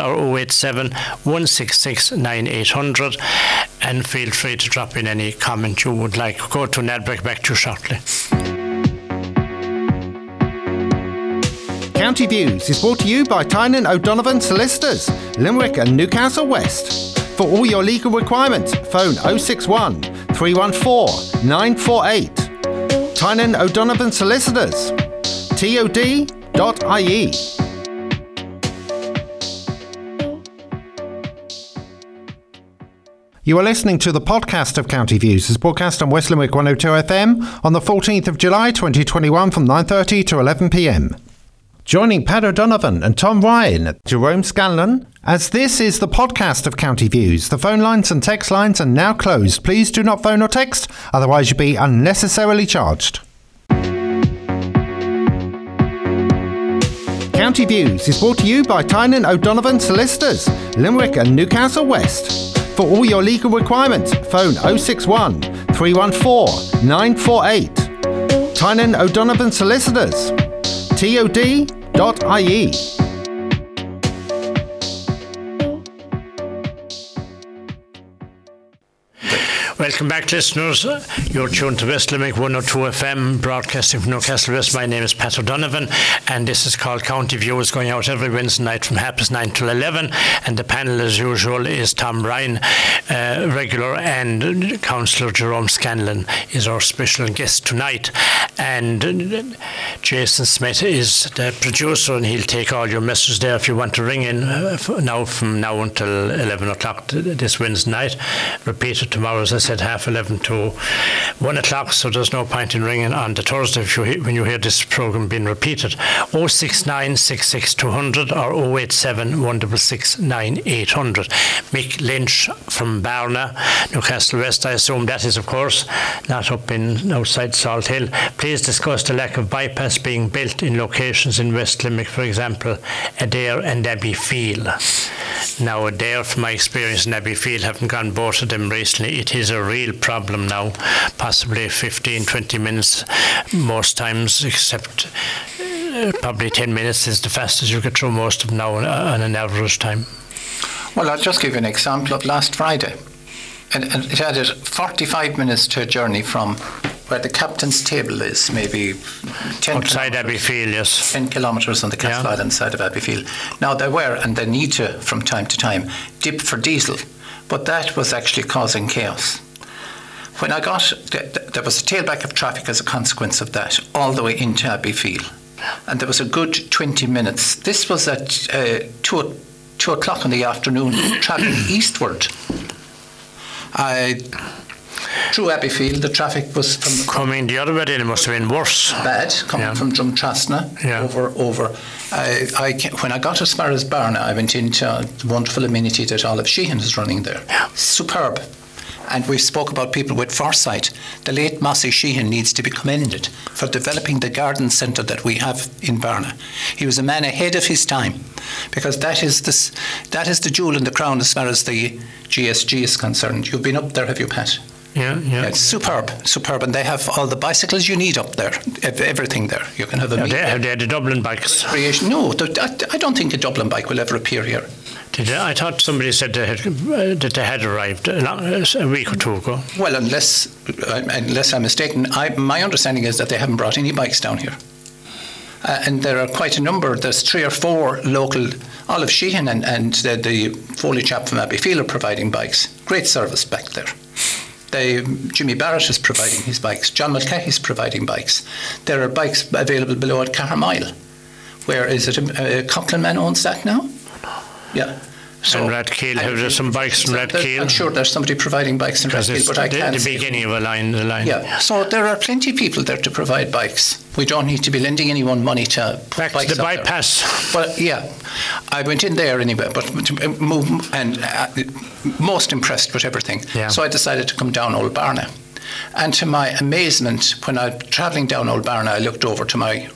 or 087 166 9800 and feel free to drop in any comment you would like. Go to Nedbreak back to you shortly. County Views is brought to you by Tynan O'Donovan Solicitors, Limerick and Newcastle West. For all your legal requirements, phone 061 314 948. Tynan O'Donovan Solicitors, tod.ie. You are listening to the podcast of County Views. It's broadcast on West Limerick 102 FM on the 14th of July 2021 from 9.30 to 11pm. Joining Pat O'Donovan and Tom Ryan, Jerome Scanlon, as this is the podcast of County Views. The phone lines and text lines are now closed. Please do not phone or text, otherwise you'll be unnecessarily charged. County Views is brought to you by Tynan O'Donovan Solicitors, Limerick and Newcastle West. For all your legal requirements, phone 061 314 948. Tynan O'Donovan Solicitors, tod.ie. Welcome back, listeners. You're tuned to West Limerick 102 FM, broadcasting from Newcastle West. My name is Pat O'Donovan, and this is called County View. It's going out every Wednesday night from half past nine till 11. And the panel, as usual, is Tom Ryan, uh, regular, and Councillor Jerome Scanlon is our special guest tonight. And Jason Smith is the producer, and he'll take all your messages there if you want to ring in uh, now from now until 11 o'clock this Wednesday night. Repeated tomorrow, as Said, half 11 to 1 o'clock, so there's no point in ringing on the Thursday if you when you hear this programme being repeated. 069 200 or 087 166 9800. Mick Lynch from Barna, Newcastle West, I assume that is, of course, not up in outside Salthill. Please discuss the lack of bypass being built in locations in West Limerick, for example, Adare and Abbeyfeale. Now, Adare, from my experience in Abbeyfeale, having gone both of them recently, it is a real problem now, possibly 15, 20 minutes most times, except uh, probably 10 minutes is the fastest you get through most of now on, on an average time. Well, I'll just give you an example of last Friday. and, and it added 45 minutes to a journey from where the captain's table is, maybe 10 Outside. Abbeyfeale, yes. 10 kilometres on the Castle Yeah. Island side of Abbeyfeale. Now, they were, and they need to, from time to time, dip for diesel, but that was actually causing chaos. When I got, th- th- there was a tailback of traffic as a consequence of that, all the way into Abbeyfeale. And there was a good 20 minutes. This was at uh, 2, o- 2 o'clock in the afternoon, travelling eastward. I, through Abbeyfeale, the traffic was from Coming the other way, then it must have been worse. bad coming Yeah. from Drumtrasna Yeah. over over. I, I when I got as far as Barna, I went into the wonderful amenity that Olive Sheehan is running there. Yeah. Superb. And we spoke about people with foresight. The late Mossy Sheehan needs to be commended for developing the garden centre that we have in Barna. He was a man ahead of his time, because that is this, that is the jewel in the crown as far as the GSG is concerned. You've been up there, have you, Pat? Yeah, yeah. Yeah, it's superb, superb, and they have all the bicycles you need up there, everything there. You can have a meet they, have they had the Dublin bikes? creation. No, I don't think a Dublin bike will ever appear here. Did they, I thought somebody said they had, uh, that they had arrived a, week or two ago. Well, unless uh, unless I'm mistaken, I, my understanding is that they haven't brought any bikes down here. Uh, and there are quite a number. There's three or four local. Olive Sheehan and, and the, the Foley chap from Abbeyfeale are providing bikes. Great service back there. They, Jimmy Barrett is providing his bikes. John Mulcahy is providing bikes. There are bikes available below at Carmile. Where is it? Uh, Coughlin Man owns that now? Yeah. And Rathkeale, have there some bikes from There- Rathkeale? I'm sure there's somebody providing bikes in Rathkeale, but I the, can't the beginning of a line. The line. Yeah, so there are plenty of people there to provide bikes. We don't need to be lending anyone money to put Back to the up there. bypass. Well, yeah, I went in there anyway, but move and uh, most impressed with everything. Yeah. So I decided to come down Old Barna, and to my amazement, when I was travelling down Old Barna, I looked over to my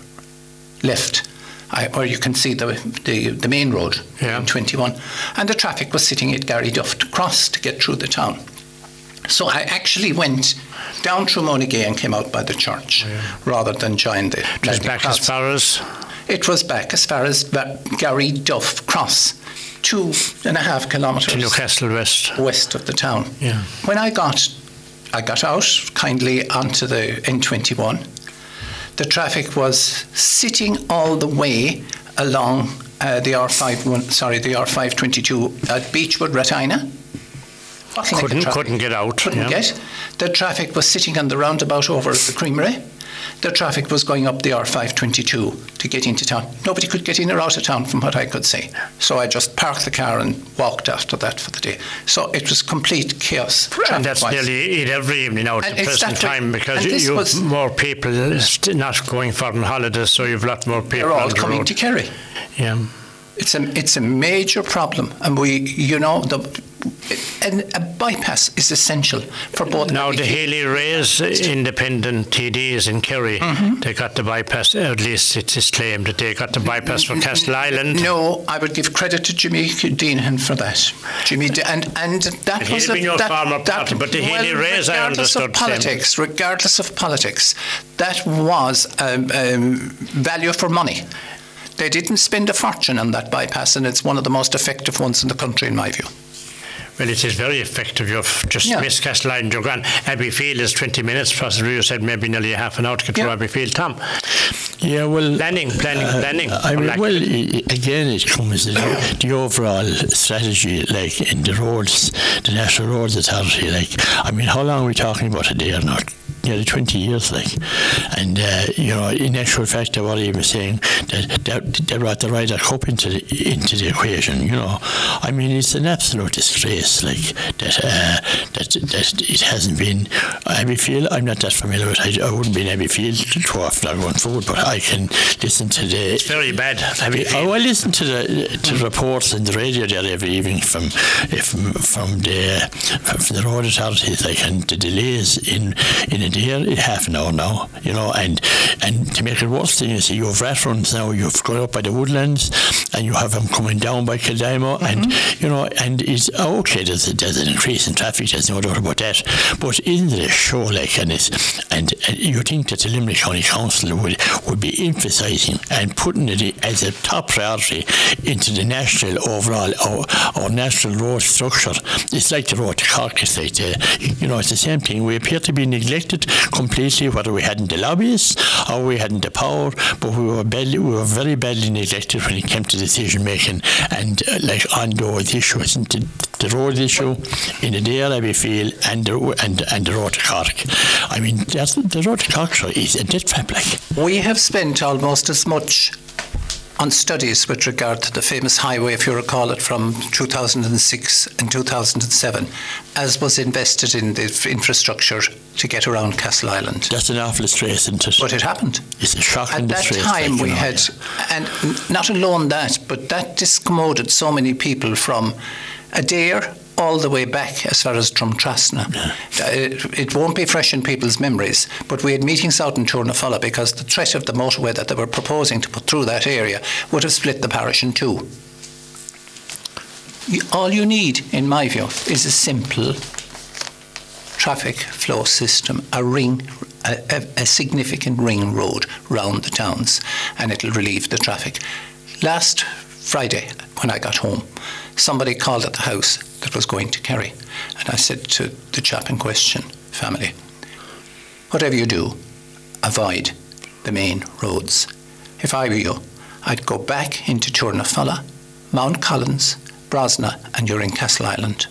left. I, where you can see the, the, the main road, Yeah. 21, and the traffic was sitting at Gary Duff to cross to get through the town. So I actually went down through Monagea and came out by the church oh, rather than join the. Just the back crowds. as far as. It was back as far as Gary Duff Cross, two and a half kilometres To Newcastle West. west of the town. Yeah. When I got, I got out kindly onto the N21. The traffic was sitting all the way along uh, the R five sorry the R five twenty two at Beechwood, Ratina. Couldn't, couldn't get out. couldn't yeah. get. The traffic was sitting on the roundabout over at the Creamery. The traffic was going up the R522 to get into town. Nobody could get in or out of town from what I could see. So I just parked the car and walked after that for the day. So it was complete chaos. And that's traffic-wise. nearly it every evening now at the present time because you, have more people not going for on holidays, so you've a lot more people They're all the coming road. to Kerry. yeah. It's a it's a major problem, and we you know the and a bypass is essential for both. Now the Healy-Raes independent TDs in Kerry, Mm-hmm. they got the bypass. At least it is claimed that they got the bypass for Castleisland. No, I would give credit to Jimmy Deenihan for that. Jimmy, De- and and that He'd was been your that, former that, party, but the Healy well, Rays, I regardless of understood, same. politics, regardless of politics, that was um, um, value for money. They didn't spend a fortune on that bypass, and it's one of the most effective ones in the country, in my view. Well, it is very effective. You've just Yeah. missed Castleisland. You're gone. Abbeyfeale is 20 minutes. Possibly you said maybe nearly half an hour to get Yeah. through Abbeyfeale. Tom, Yeah, well, planning, planning, uh, planning. I mean, lack- well, i- i- again, it comes to the, the overall strategy, like in the roads, the National Roads Authority. Like, I mean, how long are we talking about a day or not? Nearly 20 years, like. And, uh, you know, in actual fact, they were even saying that they, they brought the Ryder Cup into the, into the equation, you know. I mean, it's an absolute disgrace, like, that, uh, that, that it hasn't been. Abbeyfeale, I'm not that familiar with it. I wouldn't be in Abbeyfeale too often. I'm going forward, but I can listen to the it's very bad. Abbeyfeale. Oh, I listen to the to reports on the radio there every evening from if from the from the road authorities, like and the delays in in a day, half an hour now, you know, and and to make it worse, then you see you have runs now, you've gone up by the woodlands, and you have them coming down by Kildimo, mm-hmm. and you know, and it's okay. There's, there's an increase in traffic. There's no doubt about that. But isn't it a show like and it's and, and you think that the Limerick County Council would would be emphasising and putting it as a top priority into the national overall or, or national road structure. It's like the road to Cork. It's like the, you know, it's the same thing. We appear to be neglected completely, whether we hadn't the lobbyists or we hadn't the power, but we were badly, we were very badly neglected when it came to decision making and uh, like on those issues. The, the road issue in the DLA feel and the, and, and the road to Cork. I mean, the road to Cork is a dead like. We have spent almost as much on studies with regard to the famous highway, if you recall it, from 2006 and 2007, as was invested in the infrastructure to get around Castleisland. That's an awful stress, isn't it? But it happened. It's a shocking At that time, we know, had, yeah. and not alone that, but that discommoded so many people from Adare all the way back as far as Drumtrasna. Yeah. It, it, won't be fresh in people's memories, but we had meetings out in Tournafulla because the threat of the motorway that they were proposing to put through that area would have split the parish in two. All you need, in my view, is a simple traffic flow system, a ring, a, a, a significant ring road round the towns, and it'll relieve the traffic. Last Friday, when I got home, somebody called at the house that was going to Kerry. And I said to the chap in question, family, whatever you do, avoid the main roads. If I were you, I'd go back into Tournafulla, Mount Collins, Brosna, and you're in Castleisland.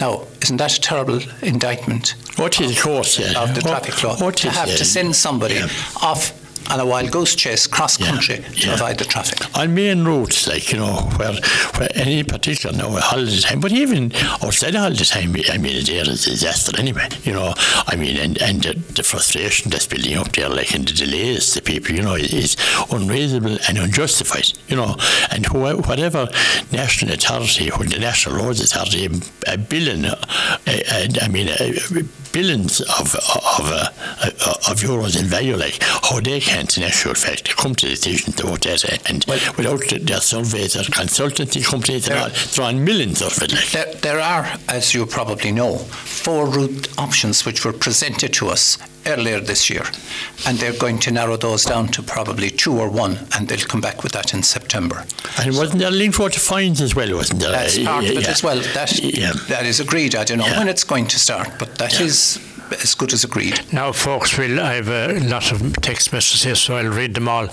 Now, isn't that a terrible indictment? What is, of course, yeah. Of the traffic law. What to is, have yeah. to send somebody Yeah. off on a wild goose chase cross Yeah, country to yeah. avoid the traffic. on main roads, like you know, where where any particular no holiday time, but even outside holiday time, I mean, there is a disaster anyway. You know, I mean, and and the, the frustration that's building up there, like and the delays, the people, you know, is unreasonable and unjustified. You know, and wh- whatever national authority, when the National Roads Authority, a billion, uh, uh, I mean, uh, billions of of uh, uh, of euros in value, like how they can't, in actual fact, come to decisions about that, and without their surveys or consultancy companies and all, throwing millions of it, like. There, there are, as you probably know, four route options which were presented to us earlier this year, and they're going to narrow those down to probably two or one, and they'll come back with that in September. And wasn't there a link for to Foynes as well, wasn't there? That's part of it Yeah. as well. That Yeah. that is agreed. I don't know Yeah. when it's going to start, but that is Yeah. as good as agreed. Now, folks, we'll, I have a lot of text messages here, so I'll read them all.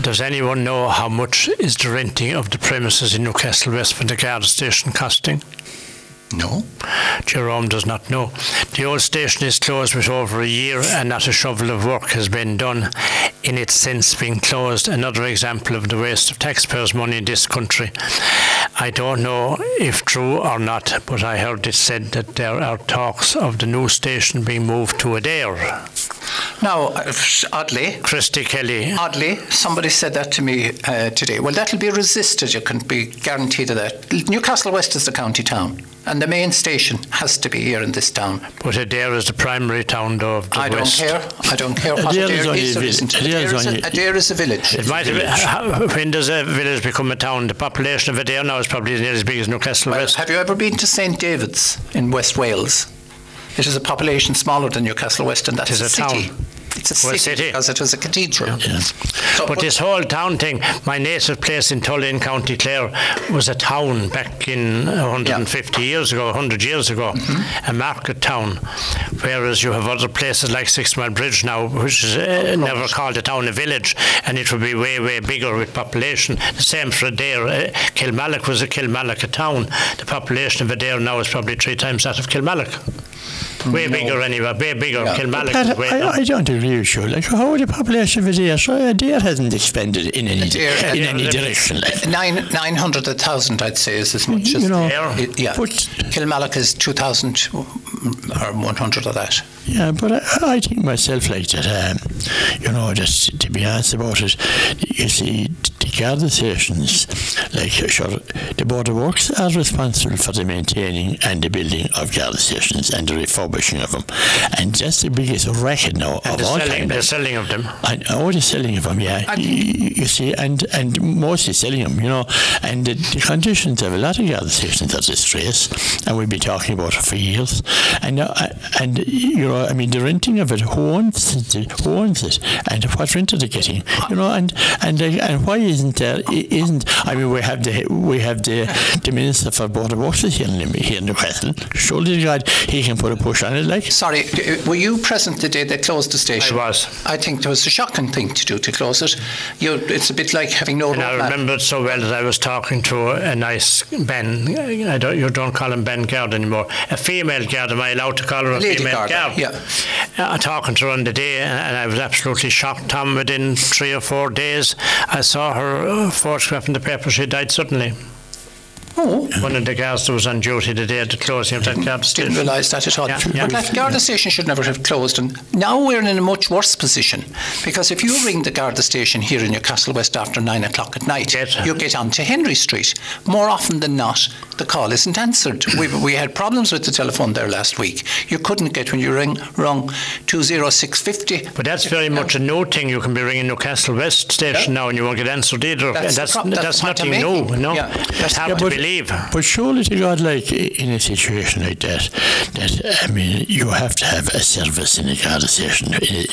Does anyone know how much is the renting of the premises in Newcastle West for the guard station costing? No. Jerome does not know. The old station is closed with over a year and not a shovel of work has been done in its since being closed. Another example of the waste of taxpayers' money in this country. I don't know if true or not, but I heard it said that there are talks of the new station being moved to Adare. Now, uh, oddly, Christy Kelly. Oddly, somebody said that to me uh, today. Well, that'll be resisted. You can be guaranteed of that. Newcastle West is the county town, and the main station has to be here in this town. But Adare is the primary town of the I don't West. care. I don't care what Adare is Adare only is a or vil- isn't. Adare is Adare is a- only- Adare is a village. It might have, how- when does a village become a town? The population of Adare now is probably nearly as big as Newcastle Well, West. have you ever been to St David's in West Wales? It is a population smaller than Newcastle West, and that's It is a city. town. It's a Well, city, because it was a cathedral. So, But this whole town thing, my native place in Tulla in County Clare was a town back in 150 years ago, 100 years ago, Mm-hmm. a market town. Whereas you have other places like Sixmilebridge now, which is uh, never called a town, a village, and it would be way, way bigger with population. The same for Adare. Uh, Kilmallock was a Kilmallock a town. The population of Adare now is probably three times that of Kilmallock. Way bigger anyway, way bigger. Yeah. Kilmallock way I, I don't agree you. Like, how would the population of Adare? So Adare hasn't expanded in any Adare- in any Adare- direction. Nine nine hundred thousand, I'd say, is as much You as know, It- yeah. but- Kilmallock is two thousand or one hundred of that. Yeah, but I, I think myself like that. Um, you know, just to be honest about it, you see, the Garda stations, like sure, the Board of Works are responsible for the maintaining and the building of Garda stations and the refurbishing of them. And that's the biggest racket now And of all selling, time. the selling of them. And oh, the selling of them, yeah. And- you, you see, and and mostly selling them, you know. And the, the conditions of a lot of the other stations are disgrace, and we've been talking about it for years. And uh, and you know, I mean, the renting of it, who owns it? Who owns it? And what rent are they getting? You know, and and like, and why isn't there? i- Isn't I mean, we have the we have the the minister for border of Works here in here in Newcastle. Surely, to God, he can put a push on it, like. Sorry, were you present the day they closed the station? I was. I think it was a shocking thing to do to close it. You, it's a bit like having no And I remember it so well that I was talking to a nice Ben. I don't, you don't call him Ben Gard anymore. A female guard. Am I allowed to call her a female guard, guard? yeah. Uh, talking to her on the day, and and I was absolutely shocked. Tom, within three or four days, I saw her uh, photograph in the paper. She died suddenly. Oh. One of the guards that was on duty the day of the closing of that guard Didn't station. realise that at all. Yeah, yeah. But that Garda station should never have closed. And now we're in a much worse position because if you ring the Garda station here in Newcastle West after nine o'clock at night, Yes. you get onto Henry Street. More often than not, the call isn't answered. we, we had problems with the telephone there last week. You couldn't get when you ring rung two zero six fifty. But that's very much a new thing. You can be ringing Newcastle West station now and you won't get answered either. That's and the that's, prob- that's that's the point I'm nothing new, making. no? Yeah, that's It's the to but- But surely to God, like in a situation like that, that I mean, you have to have a service in a station in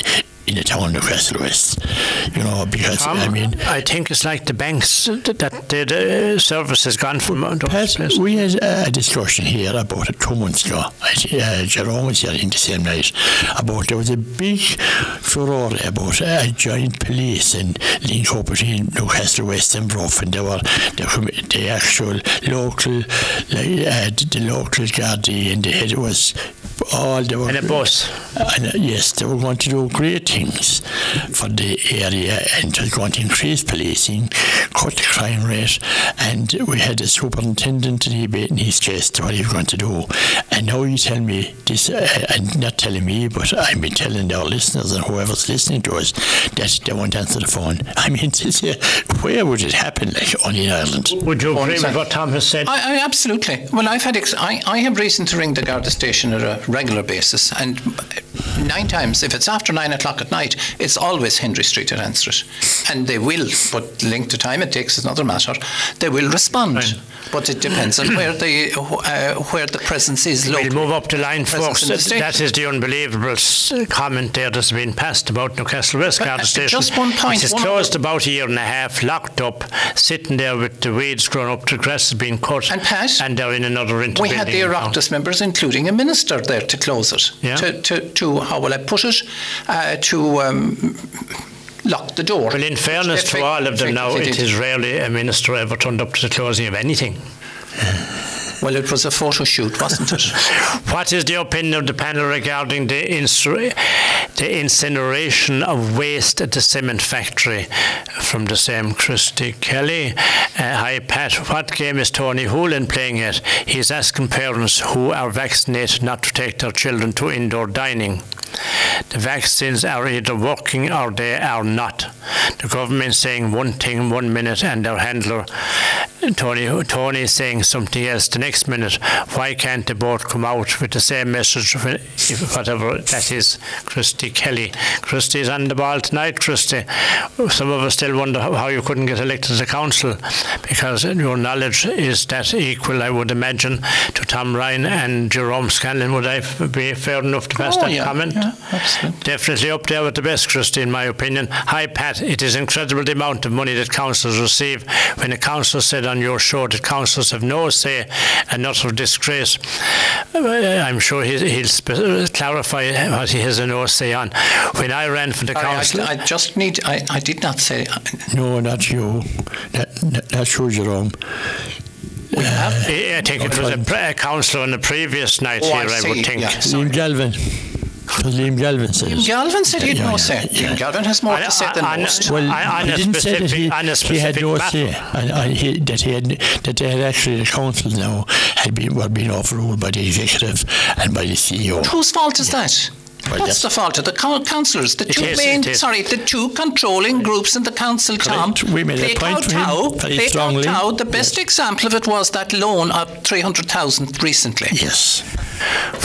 in the town of Newcastle West, you know, because Tom, I mean, I think it's like the banks that, the, the service has gone from places. we had a discussion here about it two months ago. Uh, Jerome was here in the same night about there was a big furore about a giant police and link up between Newcastle West and Bruff, and they were the, the actual local, like, uh, the, the local Gardaí, and the head was all they were. And a bus. And, uh, yes, they were going to do great things for the area and they were going to increase policing, cut the crime rate, and we had a superintendent debating his chest what he was going to do. And now you tell me this, uh, and not telling me, but I've been telling our listeners and whoever's listening to us that they won't answer the phone. I mean, to say, where would it happen, like only in Ireland? Would you agree with what Tom has said? I, I absolutely. Well, I've had ex- I, I have reason to ring the Garda station at a regular basis, and nine times, if it's after nine o'clock at night, it's always Henry Street that answer it, and they will. But the length of time it takes is another matter. They will respond, Right. but it depends on where the uh, where the presence is We'll located. move up the line, Presence folks. in the That- is the unbelievable comment there that's been passed about Newcastle West But, uh, Station. just one point, It is closed about a year and a half, locked up, sitting there with the weeds growing up, the grass has been cut, And Pat, and they're in another We had the. Oireachtas members, including a minister, there to close it. Yeah. To, to, to how will I put it? Uh, to um, lock the door. Well, in fairness to all of them now, it is rarely a minister ever turned up to the closing of anything. Well, it was a photo shoot, wasn't it? What is the opinion of the panel regarding the, insu- the incineration of waste at the cement factory? From the same Christy Kelly. Uh, hi, Pat. What game is Tony Holohan playing at? He's asking parents who are vaccinated not to take their children to indoor dining. The vaccines are either working or they are not. The government saying one thing one minute and their handler Tony Tony saying something else the next minute. Why can't they both come out with the same message, whatever that is? Christy Kelly. Christy is on the ball tonight, Christy. Some of us still wonder how you couldn't get elected to council because your knowledge is that equal, I would imagine, to Tom Ryan and Jerome Scanlon. Would I be fair enough to pass Oh, that yeah, comment? yeah, absolutely. Definitely up there with the best, Christy, in my opinion. Hi, Pat. It is incredible the amount of money that councils receive. When a council said on your show that councils have no say and utter disgrace, uh, I'm sure he, he'll clarify what he has a no say on. When I ran for the I, council, I, I just need. I, I did not say. Uh, no, not you. Not, not, not you, Jerome. We have. I I think it was a, pre- a councillor on the previous night Oh, here, I, see, would think. yeah. Sorry. Liam Galvin. Because Liam Galvin says. Galvin said he had Yeah, no yeah, say. yeah. Galvin has more I- to say than I- I- most. Well, I- on he didn't say that he, on a he had specific no matter. say, and, and he, that he had that they had actually the council now had been were being overruled by the executive and by the CEO. Whose fault is that? Well, That's the fault of the coun- councillors. The two is, main, sorry, the two controlling groups in the council, Tom. We made a point to him very they strongly. kowtow. The best example of it was that loan of 300,000 recently. Yes.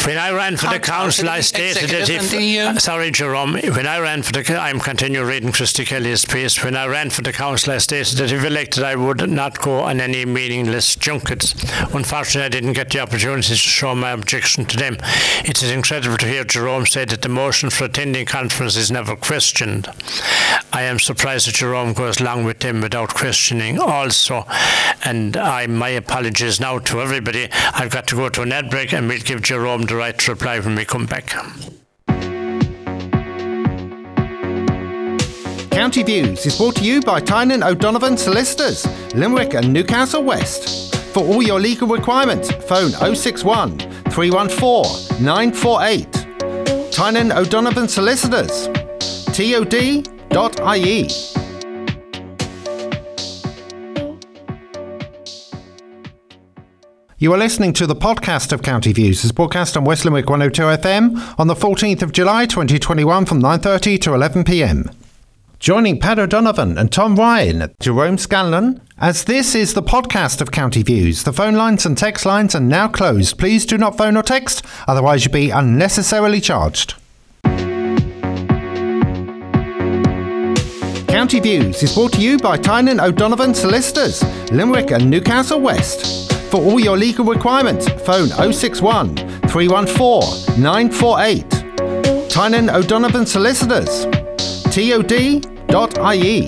When I ran for the Council- council, I stated that if the, uh, sorry, Jerome, when I ran for the, I'm continuing reading Christy Kelly's piece. When I ran for the council, I stated that if elected, I would not go on any meaningless junkets. Unfortunately, I didn't get the opportunity to show my objection to them. It is incredible to hear Jerome say that the motion for attending conference is never questioned. I am surprised that Jerome goes along with them without questioning also. And I, my apologies now to everybody. I've got to go to an ad break and we'll give Jerome the right to reply when we come back. County Views is brought to you by Tynan O'Donovan Solicitors, Limerick and Newcastle West. For all your legal requirements, phone 061 314 948. Tynan O'Donovan Solicitors, tod.ie. You are listening to the podcast of County Views. It's broadcast on West Limerick 102 FM on the 14th of July 2021 from 9.30 to 11pm. Joining Pat O'Donovan and Tom Ryan, Jerome Scanlon, as this is the podcast of County Views. The phone lines and text lines are now closed. Please do not phone or text, otherwise you'll be unnecessarily charged. County Views is brought to you by Tynan O'Donovan Solicitors, Limerick and Newcastle West. For all your legal requirements, phone 061 314 948. Tynan O'Donovan Solicitors, tod.ie.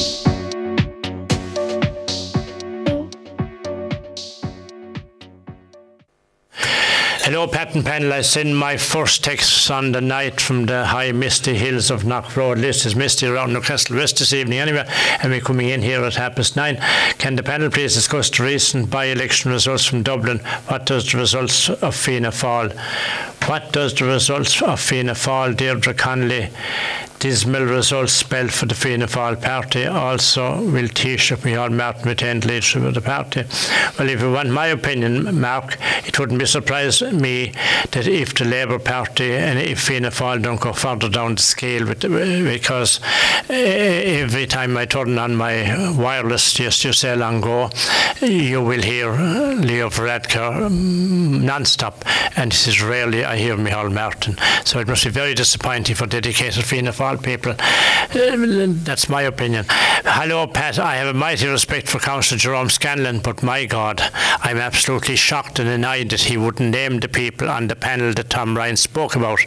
Hello, Pat and panel. I send my first text on the night from the high misty hills of Knock Road. List is misty around Newcastle West this evening anyway, and we're coming in here at half past nine. Can the panel please discuss the recent by-election results from Dublin? What does the results of Fianna Fáil? What does the results of Fianna Fáil, Deirdre Conroy, dismal results spell for the Fianna Fáil party? Also, will Taoiseach Micheál Martin retain leadership of the party? Well, if you want my opinion, Mark, it wouldn't be surprise me that if the Labour Party and if Fianna Fáil don't go further down the scale, with, because eh, every time I turn on my wireless just you say long ago, you will hear Leo Varadkar um, non-stop, and this is rarely I hear Micheál Martin. So it must be very disappointing for dedicated Fianna Fáil people. Uh, That's my opinion. Hello, Pat. I have a mighty respect for Councillor Jerome Scanlon, but my God, I'm absolutely shocked and annoyed that he wouldn't name the people on the panel that Tom Ryan spoke about.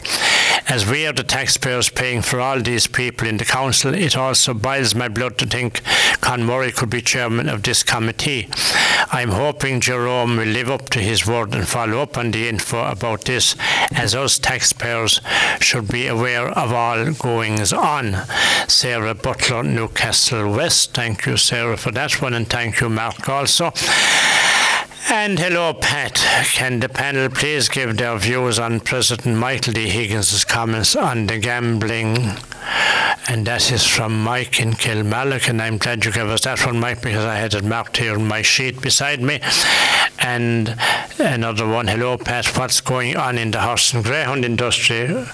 As we are the taxpayers paying for all these people in the council, it also boils my blood to think Con Murray could be chairman of this committee. I'm hoping Jerome will live up to his word and follow up on the info about this, as us taxpayers should be aware of all goings on. Sarah Butler, Newcastle West. Thank you, Sarah, for that one, and thank you, Mark, also. And hello, Pat. Can the panel please give their views on President Michael D. Higgins' comments on the gambling? And that is from Mike in Kilmallock, and I'm glad you gave us that one, Mike, because I had it marked here on my sheet beside me. And another one, hello, Pat. What's going on in the horse and greyhound industry?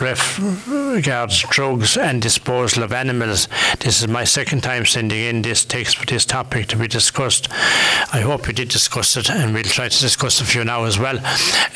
Ref regards drugs and disposal of animals. This is my second time sending in this text for this topic to be discussed. I hope you did discuss it, and we'll try to discuss a few now as well.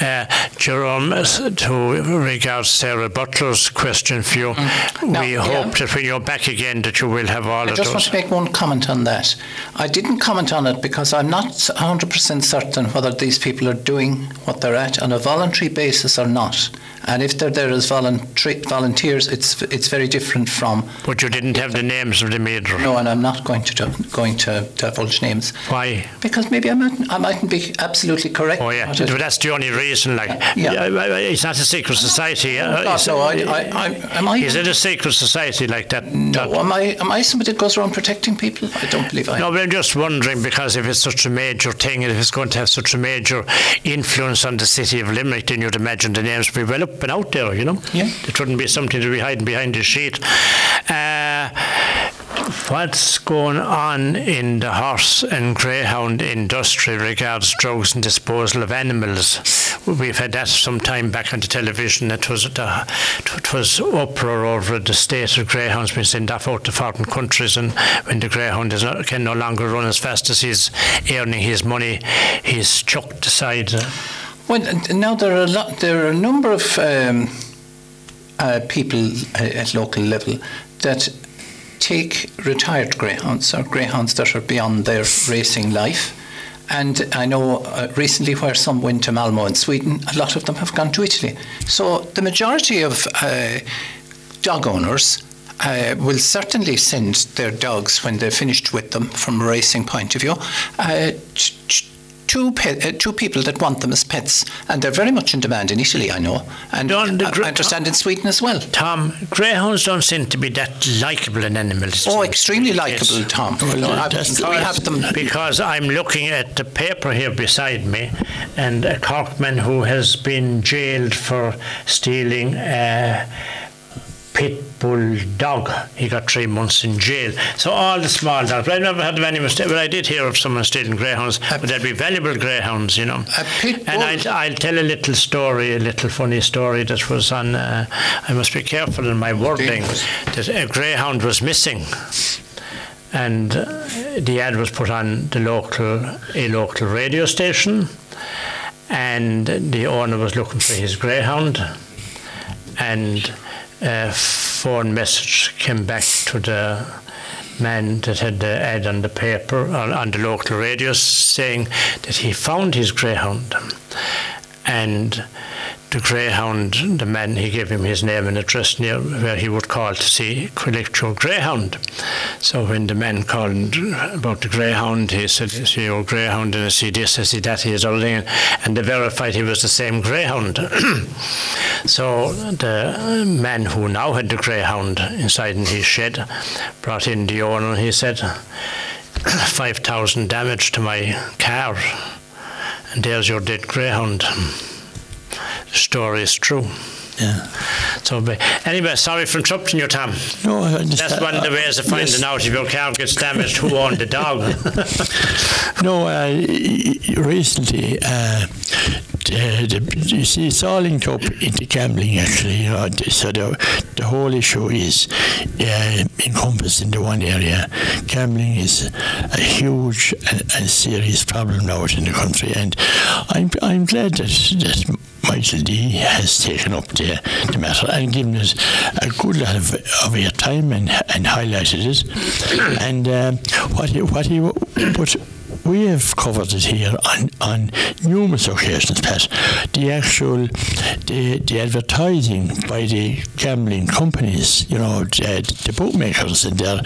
Uh, Jerome, to regard Sarah Butler's question for you, Now, we yeah. hope that when you're back again that you will have all I of those. I just want to make one comment on that. I didn't comment on it because I'm not 100% certain whether these people are doing what they're at on a voluntary basis or not. And if they're there as volunteers, it's it's very different from But you didn't have the names of the either. no. And I'm not going to going to divulge names Why? because maybe I mightn't, I mightn't be absolutely correct. Oh yeah, but that's the only reason. Like, Yeah. it's not a secret society. God, is- no, I, I, I, am I? Is it a secret society like that? no, am I? Am I somebody that goes around protecting people? I don't believe I. am. No, but I'm just wondering because if it's such a major thing and if it's going to have such a major influence on the city of Limerick, then you'd imagine the names would be well and out there, you know? Yeah. It wouldn't be something to be hiding behind the sheet. Uh, what's going on in the horse and greyhound industry regards drugs and disposal of animals. We've had that some time back on the television. It was the, it was uproar over the state of greyhounds being sent off out to foreign countries, and when the greyhound is not, can no longer run as fast as he's earning his money, he's chucked aside. Well, now there are a lot. There are a number of um, uh, people at local level that take retired greyhounds or greyhounds that are beyond their racing life. And I know uh, recently where some went to Malmo in Sweden, a lot of them have gone to Italy. So the majority of uh, dog owners uh, will certainly send their dogs when they're finished with them from a racing point of view. Uh, two uh, two people that want them as pets, and they're very much in demand in Italy, I know, and I understand in Sweden as well. Tom, greyhounds don't seem to be that likable an animal. Oh, extremely likable, Tom. Well, we have them because I'm looking at the paper here beside me, and a Corkman who has been jailed for stealing. Uh, pit bull dog. He got three months in jail. So all the small dogs. But I never had of any mistake. But I did hear of someone stealing greyhounds. A but they'd be valuable greyhounds, you know. A pit bull. And I'll, I'll, tell a little story, a little funny story that was on. Uh, I must be careful in my wording. That a greyhound was missing and uh, the ad was put on the local a local radio station and the owner was looking for his greyhound and Eh, a phone message came back to the man that had the ad on the paper on, on the local radio saying that he found his greyhound. And the greyhound, the man, he gave him his name and address near where he would call to see Electro Greyhound. So when the man called about the greyhound, he said, see your greyhound, and I see this, I see that, he is everything, and they verified he was the same greyhound. so the man who now had the greyhound inside in his shed brought in the owner, and he said, 5,000 damage to my car, and there's your dead greyhound story is true. Yeah. So, anyway, sorry for interrupting your time. No, that's one of the ways of finding yes. out if your car gets damaged who owned the dog. no, uh, recently, uh, the, the, you see, it's all linked up into gambling, actually. You know, so the, the whole issue is uh, encompassed into one area. Gambling is a huge and, and serious problem now in the country, and I'm I'm glad that that Michael D has taken up the, the matter and given us a good lot of, of your time and, and highlighted it. And what he, what he, but we have covered it here on, on numerous occasions, Pat. The actual, the, the advertising by the gambling companies, you know, the, the bookmakers, and their,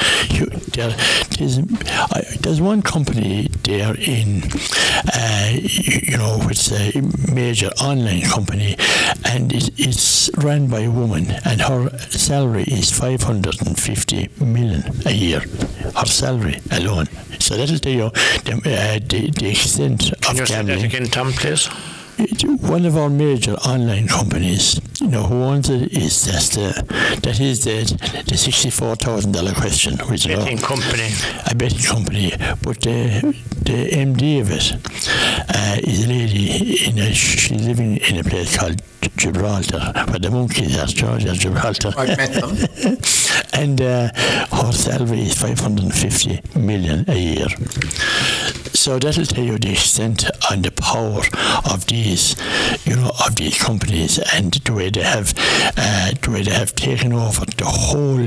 their, there's, uh, there's one company there in, uh, you know, it's a major online company, and it, it's run by a woman, and her salary is 550 million a year. Her salary alone. So that'll tell you the, uh, the, the extent Can of you gambling. Say that again, Tom, please? One of our major online companies, you know, who owns it is just the, that is the the sixty four thousand dollar question, which a betting company, a betting company, but the the MD of it uh, is a lady in a she's living in a place called Gibraltar, where the monkeys are, Georgia, Gibraltar. I've met them. and uh, her salary is 550 million a year. So that'll tell you the extent and the power of these, you know, of these companies and the way they have, uh, the way they have taken over the whole,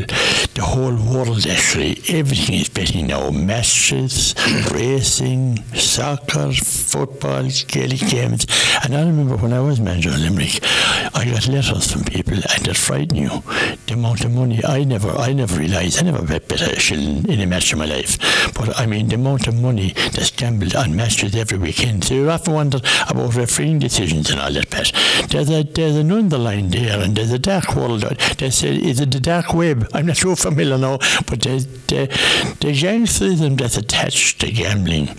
the whole world. Actually, everything is betting now: matches, racing, soccer, football, Gaelic games. And I remember when I was manager of Limerick, I got letters from people, and it frightened you. The amount of money I never, I never realised. I never bet, bet a shilling in a match in my life. But I mean, the amount of money that's gambled on matches every weekend. So you often wonder about refereeing decisions and all that, But There's a there's an underline there, and there's a dark world. They say, is it the dark web? I'm not sure familiar now, but there's the the gangsterism that's attached to gambling,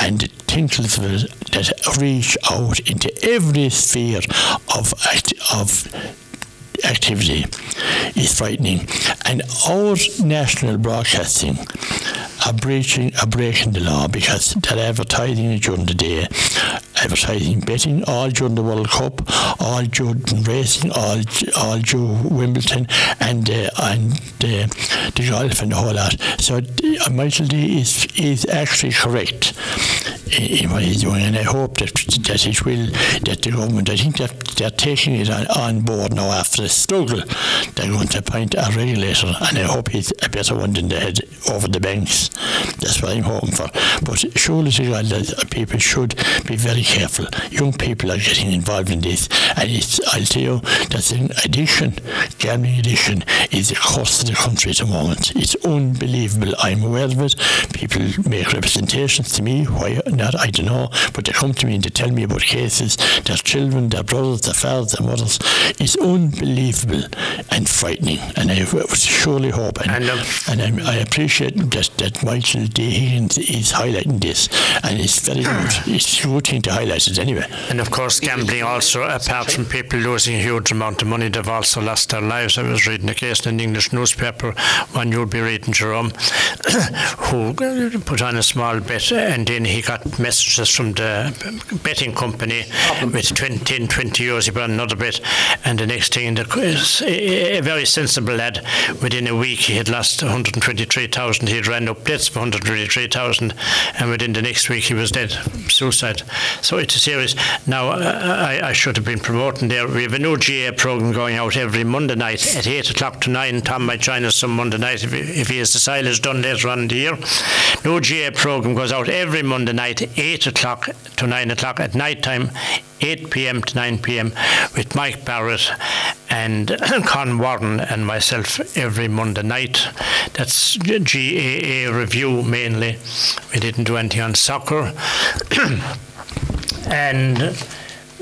and the tinkles that reach out into every sphere of of activity is frightening. And our national broadcasting are breaching are breaking the law because they're advertising during the day, advertising betting all during the World Cup, all during racing, all all during Wimbledon, and uh, and uh, the golf and the whole lot. So uh, Michael D is is actually correct doing, and I hope that that it will that the government. I think that they're taking it on, on board now after the struggle. They're going to appoint a regulator, and I hope he's a better one than they had over the banks. That's what I'm hoping for. But surely to God, that people should be very careful. Young people are getting involved in this, and it's I'll tell you that's an addiction. Gambling addiction is a cost to the country at the moment. It's unbelievable. I'm aware of it. People make representations to me. Why not? I don't know. But they come to me and they tell me about cases. Their children, their brothers, their fathers, their mothers. It's unbelievable and frightening. And I surely hope and, And, and I, I appreciate that, that Michael D. Higgins is highlighting this, and it's very ah. good. It's a good thing to highlight it anyway. And of course, gambling also, apart from people losing a huge amount of money, they've also lost their lives. I was reading a case in an English newspaper, one you'll be reading, Jerome, who put on a small bet and then he got messages from the betting company with 20, in 20 euros, he put on another bet, and the next thing, the, a, a very sensible lad, within a week he had lost 123,000, he had ran up debts for 123,000, and within the next week he was dead, suicide. So it's a serious. Now, I, I should have been promoting there. We have a new GAA program going out every Monday night at 8 o'clock to 9. Tom might join us some Monday night if he, if he has the silage done later on in the year. No GAA program goes out every Monday night, 8 o'clock to 9 o'clock at night time, 8 p.m. to 9 p.m. with Mike Barrett and Con Warren and myself every Monday night. That's GAA review mainly. We didn't do anything on soccer. and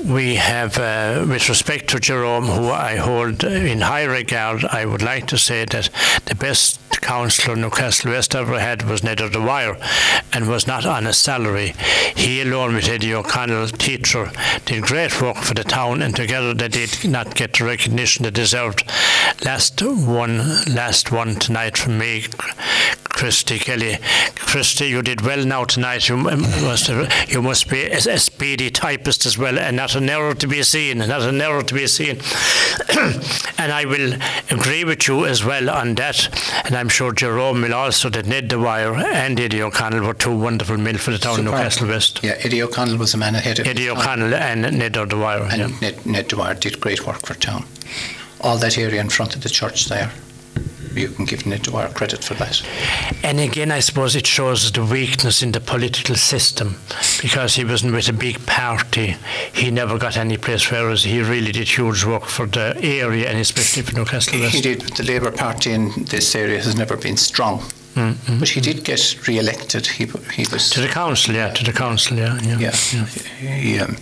we have, uh, with respect to Jerome, who I hold in high regard, I would like to say that the best councillor Newcastle West ever had was Ned of the Wire and was not on a salary. He, alone with Eddie O'Connell, teacher, did great work for the town, and together they did not get the recognition they deserved. Last one, last one tonight from me, Christy Kelly. Christy, you did well now tonight. You must have, you must be a, a speedy typist as well, and not an error to be seen. Not an error to be seen. and I will agree with you as well on that. And I'm sure Jerome will also that Ned Dwyer and Eddie O'Connell were two wonderful men for the town of Newcastle West. Yeah, Eddie O'Connell was a man ahead of Eddie. O'Connell and Ned Dwyer. and yeah. Ned, Ned Dwyer did great work for town. All that area in front of the church there, you can give Ned Dwyer credit for that. And again, I suppose it shows the weakness in the political system because he wasn't with a big party. He never got any place, whereas he really did huge work for the area and especially for Newcastle He West. did. The Labour Party in this area has never been strong, Mm-hmm. but he did get re-elected. He he was To the council, yeah, to the council, yeah. Yeah. yeah. He, um,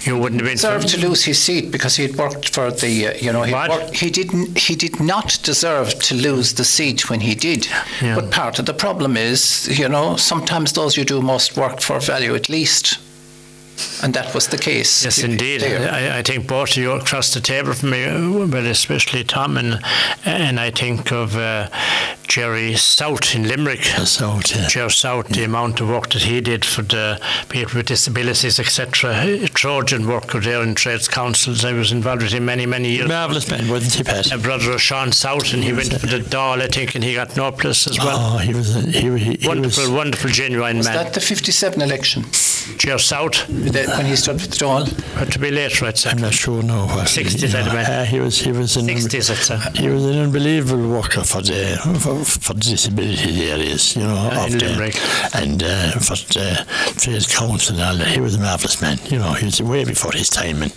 You wouldn't have been. deserved to lose his seat because he had worked for the uh, you know he worked, he didn't he did not deserve to lose the seat when he did. Yeah. But part of the problem is you know sometimes those you do most work for value at least, and that was the case. Yes, indeed. I, I think both of you across the table from me, uh, but especially Tom, and and I think of uh, Jerry South in Limerick. So, uh, Jerry South, the amount of work that he did for the people with disabilities, etc. Trojan worker there in trades councils. I was involved with him many, many years. marvellous man, wasn't he, Pat? A brother of Sean South, and he went for the Dáil, I think, and he got no place as well. Oh, he was, a, he, he, he wonderful, was, wonderful, genuine was man. that the 57 election Jerry South, that when he stood for the Dáil? had to be later, I'd say. I'm not sure now. What, 60s, you know, I'd uh, he was, he was an, 60s, I'd say. he was an unbelievable worker for the for, for the disability areas, you know, Yeah, of the, and uh, for the trade council and all that. He was a marvellous man, you know. He was way before his time and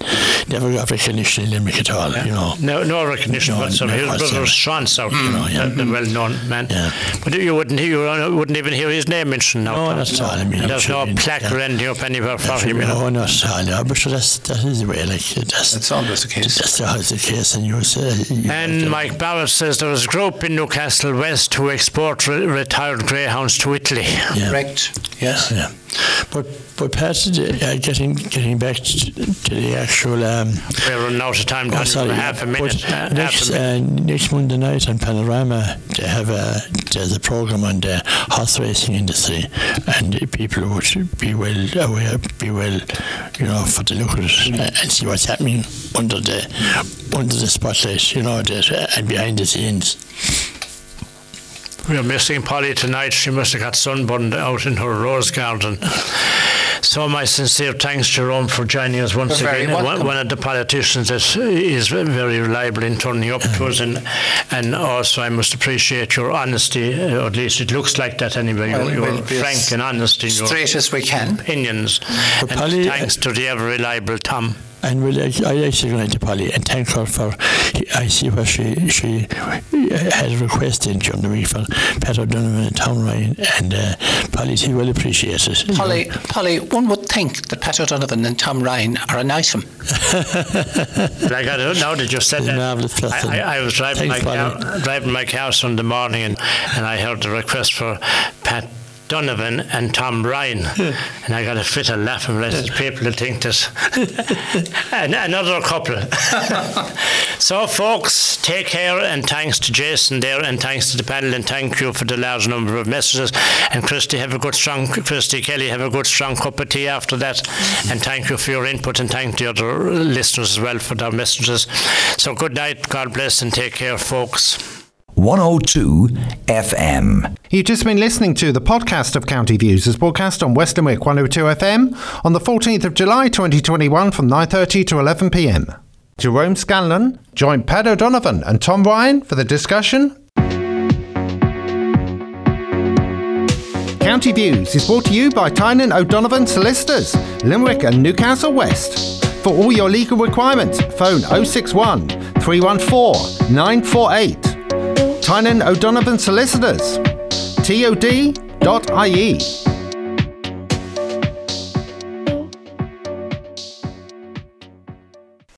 never got recognition in Limerick at all, you know. No, no recognition No, whatsoever. no His brother whatsoever. was Sean South, you know, yeah. the, the well-known man. Yeah. But you wouldn't, you wouldn't even hear his name mentioned now. No, that's all I mean. There's no plaque yeah. or anything up anywhere for him. You know. No, not at all. But sure, that's that is the way. Like that's That's always the case. that's always the case, and you say. You And Mike Barrett says there was a group in Newcastle West who export re- retired greyhounds to Italy. Yeah. Correct. Yes. Yeah, but but Pat, uh, getting getting back to, to the actual. Um, We're running out of time. oh, sorry, half a minute. uh, half next a minute. uh, next Monday night on Panorama, they have a there's a program on the horse racing industry, and people would be well aware, be well, you know, for the look at it uh, and see what's happening under the under the spotlight, you know, the, and behind the scenes. We're missing Polly tonight. She must have got sunburned out in her rose garden. So my sincere thanks, Jerome, for joining us once You're again. One, one of the politicians that is very reliable in turning up to us, and and also I must appreciate your honesty. uh, Or at least it looks like that anyway. Well, you're we'll you're be frank and honest in your Straight as we can. opinions. But and Polly, thanks to the ever reliable Tom. And well, I, I actually went to Polly and thank her for. I see what she she had a request in during the week for Pat O'Donovan and Tom Ryan, and uh, Polly she well appreciates it. you know. Polly, Polly, one would think that Pat O'Donovan and Tom Ryan are an item. Like I don't know that you said that. marvellous person. I, I, I was driving Thanks, my Polly. car, driving my car Sunday morning, and, and I heard the request for Pat Donovan and Tom Ryan, and I got a fit of laughing. Rest people to think that and another couple. so, folks, take care, and thanks to Jason there, and thanks to the panel, and thank you for the large number of messages. And Christy, have a good strong Christy Kelly, have a good strong cup of tea after that, and thank you for your input, and thank the other listeners as well for their messages. So, good night, God bless, and take care, folks. 102 FM. You've just been listening to the podcast of County Views as broadcast on West Limerick 102 FM on the 14th of July 2021 from 9.30 to 11pm. Jerome Scanlon joined Pat O'Donovan and Tom Ryan for the discussion. County Views is brought to you by Tynan O'Donovan Solicitors, Limerick and Newcastle West. For all your legal requirements, phone 061 314 948. Tynan O'Donovan Solicitors. TOD.ie.